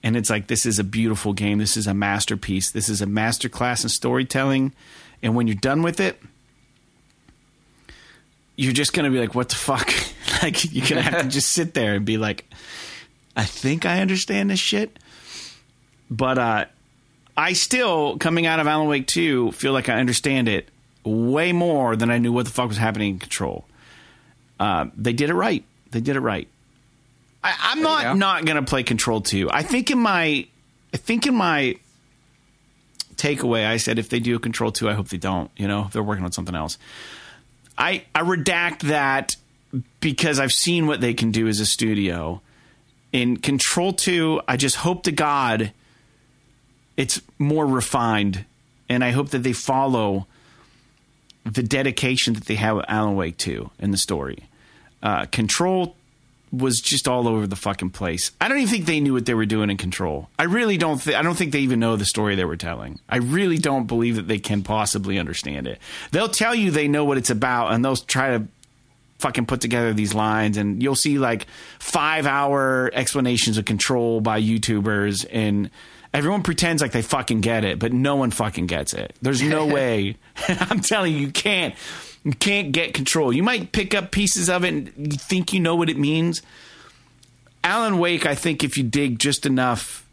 and it's like this is a beautiful game. This is a masterpiece. This is a masterclass in storytelling. And when you're done with it, you're just gonna be like, "What the fuck?" [LAUGHS] like you're gonna have to just sit there and be like, "I think I understand this shit," but uh, I still, coming out of Alan Wake Two, feel like I understand it way more than I knew what the fuck was happening in Control. Uh, they did it right. They did it right. I, am not not going to play Control Two. I think in my, I think in my takeaway, I said if they do a Control Two, I hope they don't. You know, they're working on something else. I I redact that because I've seen what they can do as a studio. In Control Two, I just hope to God it's more refined, and I hope that they follow the dedication that they have with Alan Wake 2 in the story. Uh, Control was just all over the fucking place. I don't even think they knew what they were doing in Control. I really don't. Th- I don't think they even know the story they were telling. I really don't believe that they can possibly understand it. They'll tell you they know what it's about, and they'll try to fucking put together these lines, and you'll see like five hour explanations of Control by YouTubers, and everyone pretends like they fucking get it, but no one fucking gets it. There's no [LAUGHS] way. [LAUGHS] I'm telling you, you can't. You can't get control. You might pick up pieces of it and you think you know what it means. Alan Wake, I think if you dig just enough,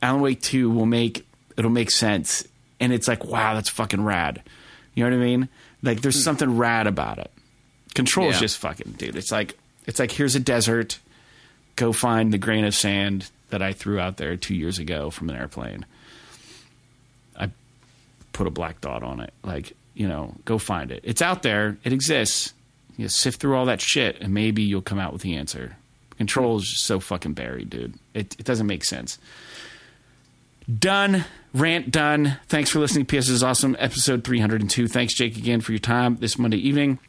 Alan Wake 2 will make it'll make sense. And it's like, wow, that's fucking rad. You know what I mean? Like there's hmm. something rad about it. Control yeah. is just fucking dude. It's like it's like here's a desert. Go find the grain of sand that I threw out there two years ago from an airplane. I put a black dot on it. Like you know, go find it. It's out there. It exists. You sift through all that shit, and maybe you'll come out with the answer. Control is just so fucking buried, dude. It, it doesn't make sense. Done. Rant done. Thanks for listening. PS is awesome. Episode 302. Thanks, Jake, again for your time this Monday evening.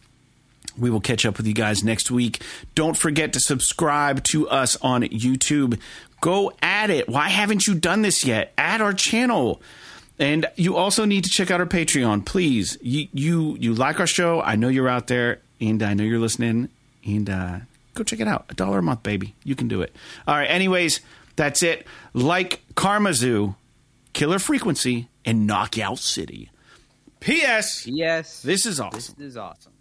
We will catch up with you guys next week. Don't forget to subscribe to us on YouTube. Go at it. Why haven't you done this yet? Add our channel. And you also need to check out our Patreon, please. You you you like our show? I know you're out there, and I know you're listening. And uh, go check it out. A dollar a month, baby. You can do it. All right. Anyways, that's it. Like KarmaZoo, Killer Frequency, and Knockout City. P.S. Yes. This is awesome. This is awesome.